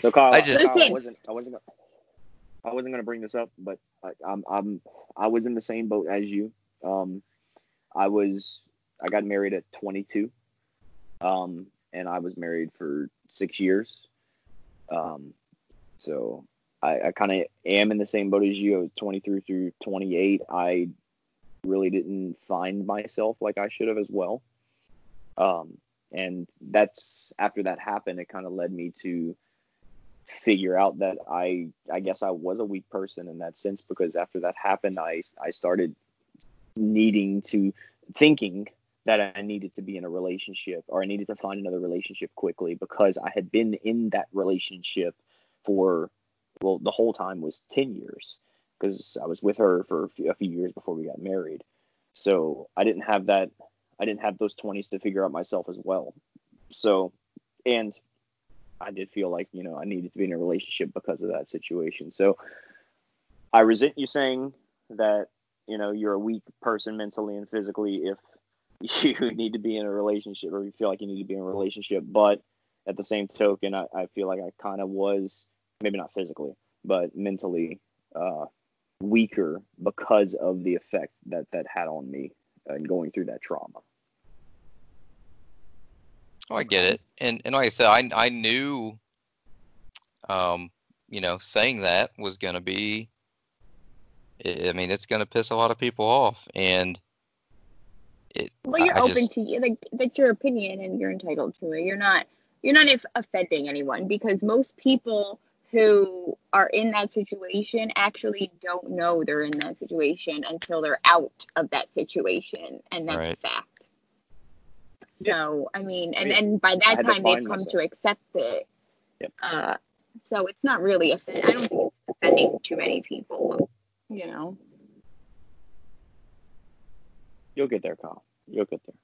So Kyle, I just- I wasn't I wasn't gonna, I wasn't gonna bring this up, but I, I'm I'm I was in the same boat as you. Um, I was I got married at 22, um, and I was married for six years. Um, so I, I kind of am in the same boat as you. I was 23 through 28. I really didn't find myself like I should have as well. Um, and that's after that happened, it kind of led me to figure out that I I guess I was a weak person in that sense because after that happened, I I started needing to thinking that I needed to be in a relationship or I needed to find another relationship quickly because I had been in that relationship for well the whole time was 10 years because I was with her for a few, a few years before we got married. So I didn't have that I didn't have those 20s to figure out myself as well. So and I did feel like, you know, I needed to be in a relationship because of that situation. So I resent you saying that, you know, you're a weak person mentally and physically if you need to be in a relationship or you feel like you need to be in a relationship. But at the same token, I, I feel like I kind of was, maybe not physically, but mentally uh, weaker because of the effect that that had on me and going through that trauma. Oh, I get it. And and like I said, I I knew um, you know, saying that was gonna be I mean, it's gonna piss a lot of people off and it Well, you're I open just, to like that's your opinion and you're entitled to it. You're not you're not if offending anyone because most people who are in that situation actually don't know they're in that situation until they're out of that situation, and that's Right. a fact. So I mean, and I mean, and by that time they've come myself. to accept it. Yep. Uh, so it's not really offend. I don't think it's offending too many people. You know. You'll get there, Kyle. You'll get there.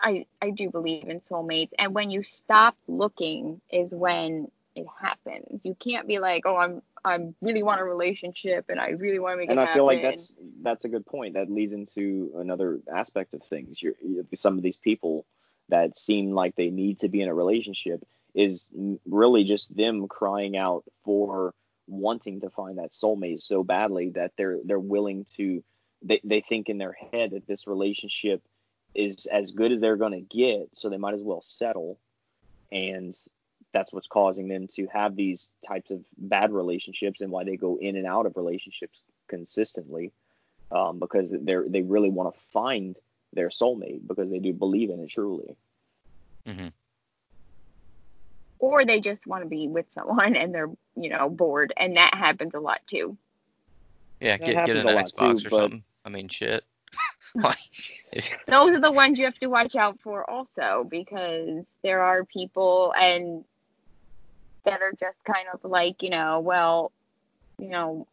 I I do believe in soulmates, and when you stop looking is when it happens. You can't be like, oh, I'm I really want a relationship and I really want to make and it I feel like that's that's a good point. That leads into another aspect of things. You're, some of these people that seem like they need to be in a relationship is really just them crying out for wanting to find that soulmate so badly that they're they're willing to they, they think in their head that this relationship is as good as they're going to get so they might as well settle and that's what's causing them to have these types of bad relationships and why they go in and out of relationships consistently um, because they're they really want to find their soulmate because they do believe in it truly. Mm-hmm. or they just want to be with someone and they're you know bored, and that happens a lot too. Yeah, That get get an Xbox too, or but- something. I mean, shit. Those are the ones you have to watch out for also because there are people and that are just kind of like you know well you know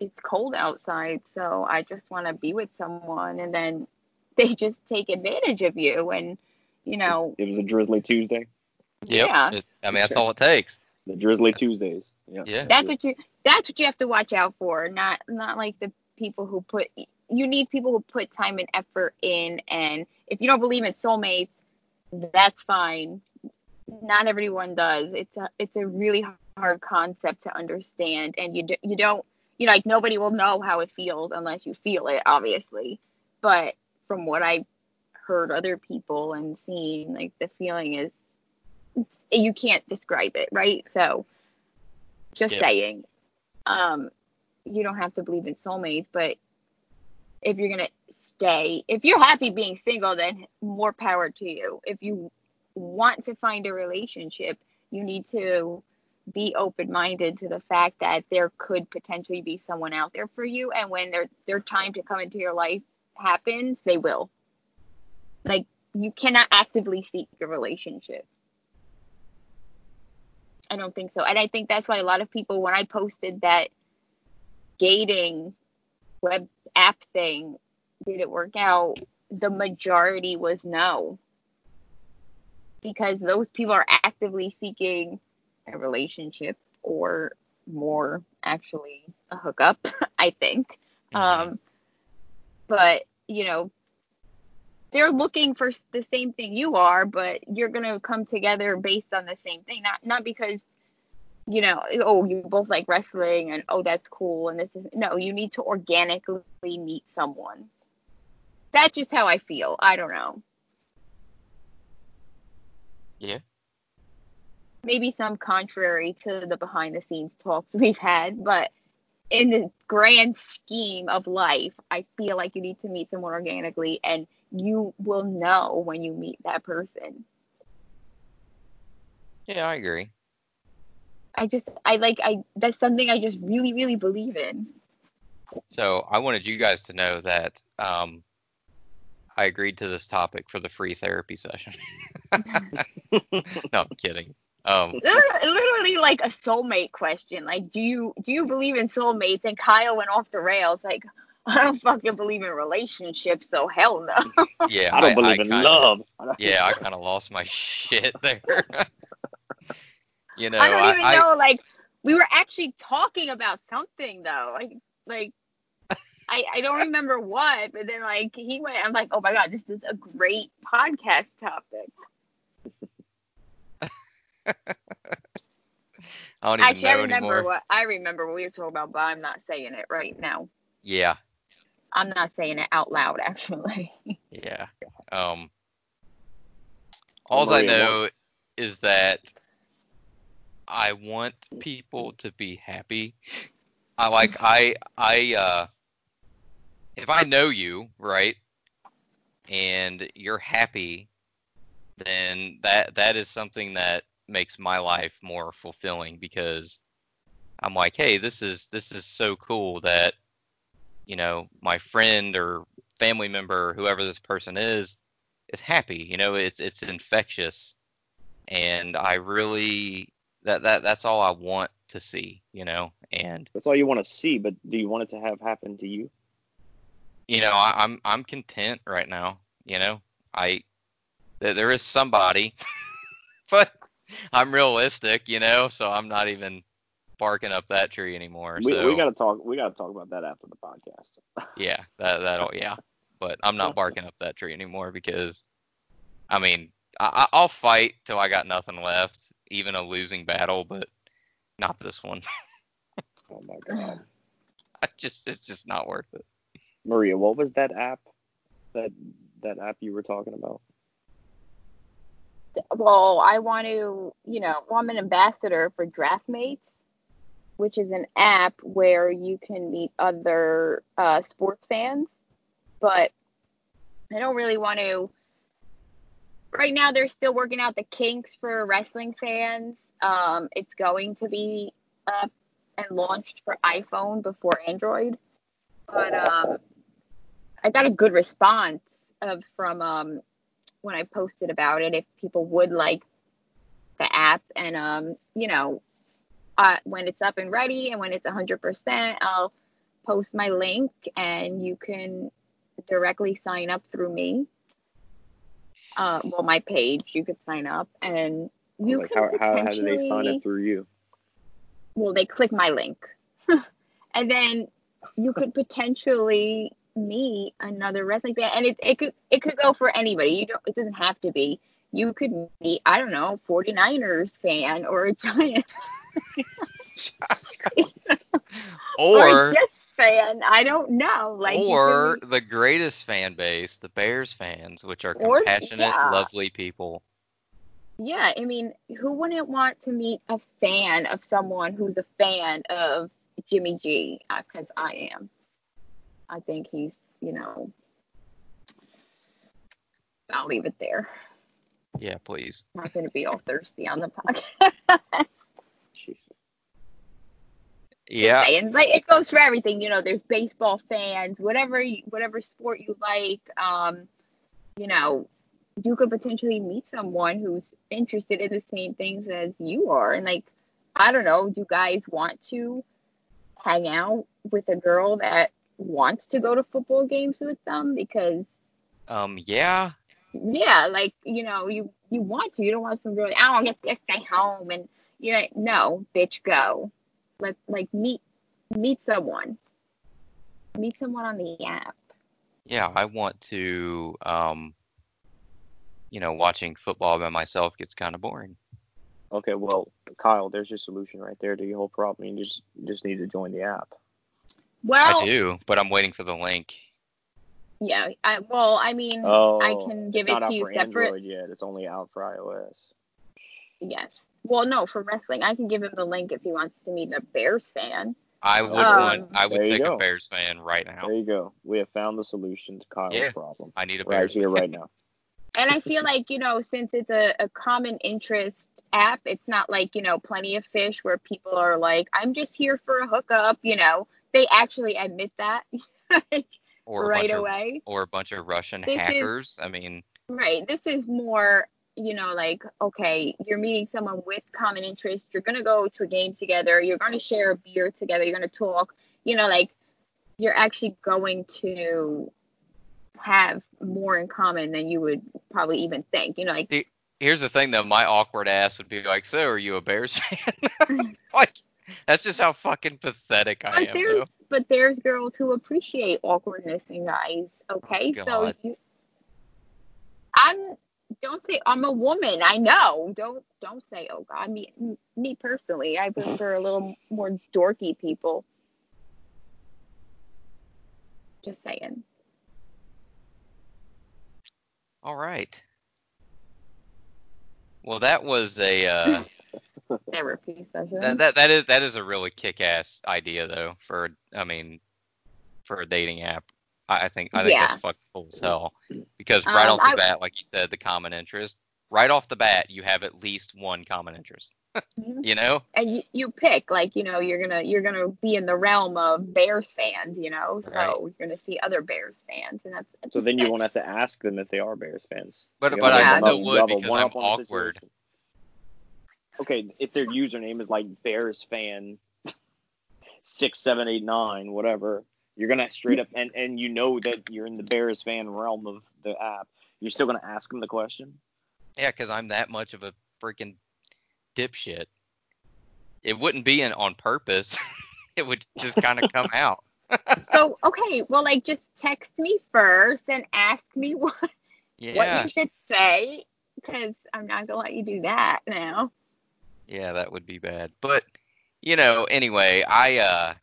it's cold outside so I just want to be with someone and then they just take advantage of you and you know It was a drizzly Tuesday. yep. yeah it- I mean, that's all it takes. The drizzly That's- Tuesdays. Yeah. Yeah. that's what you that's what you have to watch out for not not like the people who put you need people who put time and effort in and if you don't believe in soulmates that's fine not everyone does it's a it's a really hard concept to understand and you do, you don't you know like nobody will know how it feels unless you feel it obviously but from what i've heard other people and seen like the feeling is you can't describe it right so Just saying. Um, you don't have to believe in soulmates, but if you're gonna stay, if you're happy being single, then more power to you. If you want to find a relationship, you need to be open minded to the fact that there could potentially be someone out there for you and when their their time to come into your life happens, they will. Like you cannot actively seek a relationship. I don't think so. And I think that's why a lot of people when I posted that dating web app thing, did it work out? The majority was no. Because those people are actively seeking a relationship or more actually a hookup, I think. Mhm. Um, but you know, they're looking for the same thing you are, but you're gonna come together based on the same thing, not not because you know, oh, you both like wrestling and oh, that's cool and this is no, you need to organically meet someone. That's just how I feel. I don't know. Yeah. Maybe some contrary to the behind the scenes talks we've had, but in the grand scheme of life, I feel like you need to meet someone organically and you will know when you meet that person. Yeah, I agree. I just I like I that's something I just really really believe in. So I wanted you guys to know that um, I agreed to this topic for the free therapy session. no, I'm kidding. Um, Literally, literally like a soulmate question. Like, do you do you believe in soulmates? And Kyle went off the rails. Like, I don't fucking believe in relationships, so hell no. yeah, I don't believe in kinda- love. Yeah, I kind of lost my shit there. you know, I don't even I, know. Like, we were actually talking about something though. Like, like I I don't remember what, but then like he went. I'm like, oh my god, this is a great podcast topic. I don't even Actually, I remember anymore. what I remember what we were talking about, but I'm not saying it right now. Yeah, I'm not saying it out loud, actually. yeah. Um, all I know is that I want people to be happy. I like I I uh if I know you, right? And you're happy, then that that is something that makes my life more fulfilling because I'm like, hey, this is this is so cool that you know, my friend or family member, whoever this person is, is happy. You know, it's it's infectious, and I really that that that's all I want to see. You know, and That's all you want to see, but do you want it to have happen to you? You know, I, I'm I'm content right now. You know, I there, there is somebody, but I'm realistic. You know, so I'm not even barking up that tree anymore. We, so we gotta talk. We gotta talk about that after the podcast. Yeah, that that'll yeah. But I'm not barking up that tree anymore because, I mean, I- I'll fight till I got nothing left, even a losing battle, but not this one. Oh my god, I just it's just not worth it. Maria, what was that app? That that app you were talking about? well, I want to, you know, well, I'm an ambassador for Draftmates, which is an app where you can meet other uh, sports fans. But I don't really want to. Right now, they're still working out the kinks for wrestling fans. Um, it's going to be up and launched for iPhone before Android. But um, I got a good response of from um, when I posted about it if people would like the app and um you know uh, when it's up and ready and when it's 100% I'll post my link and you can directly sign up through me uh well my page you could sign up and you like can how how how do they sign potentially up through you? well they click my link and then you could potentially meet another wrestling fan and it, it could it could go for anybody you don't it doesn't have to be you could meet i don't know 49ers fan or a giants or, Or fan i don't know like or the greatest fan base, the Bears fans, which are Or- compassionate, yeah. lovely people. Yeah, I mean, who wouldn't want to meet a fan of someone who's a fan of Jimmy G? Uh, because I am. I think he's, you know, I'll leave it there. Yeah, please. I'm not going to be all thirsty on the podcast. Yeah. And like it goes for everything, you know. There's baseball fans, whatever, you, whatever sport you like. Um, you know, you could potentially meet someone who's interested in the same things as you are, and like, I don't know, do you guys want to hang out with a girl that wants to go to football games with them? Because Um. Yeah. yeah, like you know, you you want to. You don't want some girl. I don't get to stay home, and you know, no, bitch, go. Let like meet meet someone. Meet someone on the app. Yeah. I want to. Um. You know, watching football by myself gets kind of boring. Okay, well, Kyle, there's your solution right there to your whole problem. You just you just need to join the app. Well, I do, but I'm waiting for the link. yeah. I well, I mean, Oh, I can give it's not it out to you for separate. Android yet. It's only out for iOS. Yes. Well, no, for wrestling, I can give him the link if he wants to meet a Bears fan. I would Um, want. I would There you take a. Bears fan right now. There you go. We have found the solution to Kyle's Yeah. problem. I need a Right Bears. here, right now. And I feel like, you know, since it's a, a common interest app, it's not like, you know, plenty of fish where people are like, I'm just here for a hookup, you know. They actually admit that or right bunch of, away. or a bunch of Russian This is- hackers. I mean, Right. This is more, you know, like, okay, you're meeting someone with common interest. You're going to go to a game together. You're going to share a beer together. You're going to talk. You know, like, you're actually going to have more in common than you would probably even think. You know, like, here's the thing though. My awkward ass would be like, "So, are you a Bears fan?" like, that's just how fucking pathetic I but am. there's, but there's girls who appreciate awkwardness in guys. Okay. Oh, so you, I'm, don't say I'm a woman. I know. Don't don't say oh God. Me me personally, I prefer a little more dorky people. Just saying. All right. Well, that was a uh, Therapy session. that, that that is that is a really kick-ass idea though for I mean for a dating app. I, I think I think Yeah. that's fucking cool as hell because right Um, off the I- bat, like you said, the common interest. Right off the bat, you have at least one common interest. Mhm. You know? and you, you pick like you know you're gonna you're gonna be in the realm of Bears fans, you know, so Right. you're gonna see other Bears fans, and that's, that's So then you won't have to ask them if they are Bears fans. But- You but have I a still would a because I'm awkward. situation. Okay, if their username is like Bears fan six, seven, eight, nine, whatever, you're gonna straight up and and you know that you're in the Bears fan realm of the app. You're still gonna ask them the question. Yeah, because I'm that much of a freaking dipshit. It wouldn't be in, on purpose. it would just kind of come out. So okay, well like just text me first and ask me what what you should say because I'm not gonna let you do that now. Yeah, that would be bad. But you know, anyway, I uh,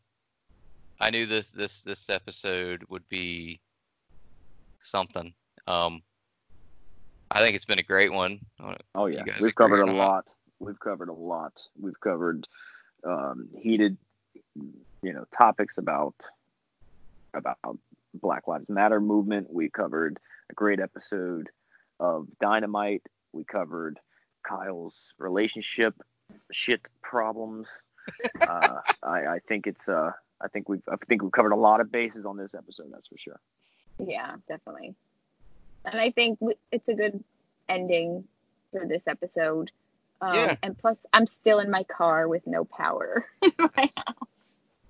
I knew this this this episode would be something. Um, I think it's been a great one. Oh You yeah, we've covered a lot. We've covered a lot. We've covered um, heated, you know, topics about about Black Lives Matter movement. We covered a great episode of Dynamite. We covered Kyle's relationship shit problems. uh, I, I think it's uh, I think we've I think we've covered a lot of bases on this episode. That's for sure. Yeah, definitely. And I think it's a good ending for this episode. Um, Yeah. And plus, I'm still in my car with no power. right.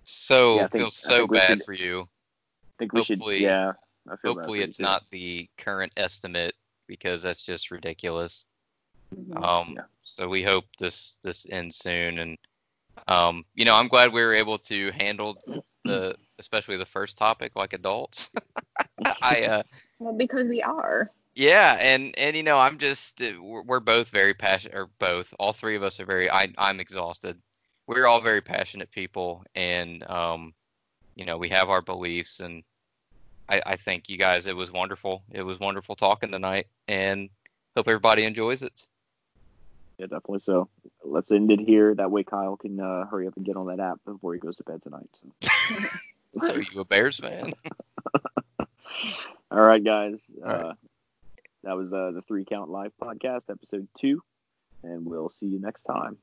So Yeah, I think- feels so think bad should- for you. I think we Hopefully- should. Yeah. I feel Hopefully, it's too. not the current estimate because that's just ridiculous. Mhm. Um, Yeah. so we hope this this ends soon, and um, you know, I'm glad we were able to handle the, especially the first topic like adults. I, uh, Well, because we are. yeah, and and you know, I'm just uh, we're, we're both very passionate, or both, all three of us are very. I I'm exhausted. We're all very passionate people, and um, you know, we have our beliefs, and I I think you guys, it was wonderful. It was wonderful talking tonight, and hope everybody enjoys it. Yeah, definitely. So let's end it here. That way, Kyle can uh, hurry up and get on that app before he goes to bed tonight. So. So are you a Bears fan? All right, guys. All right. Uh, that was uh, the Three Count Live podcast, episode two, and we'll see you next time.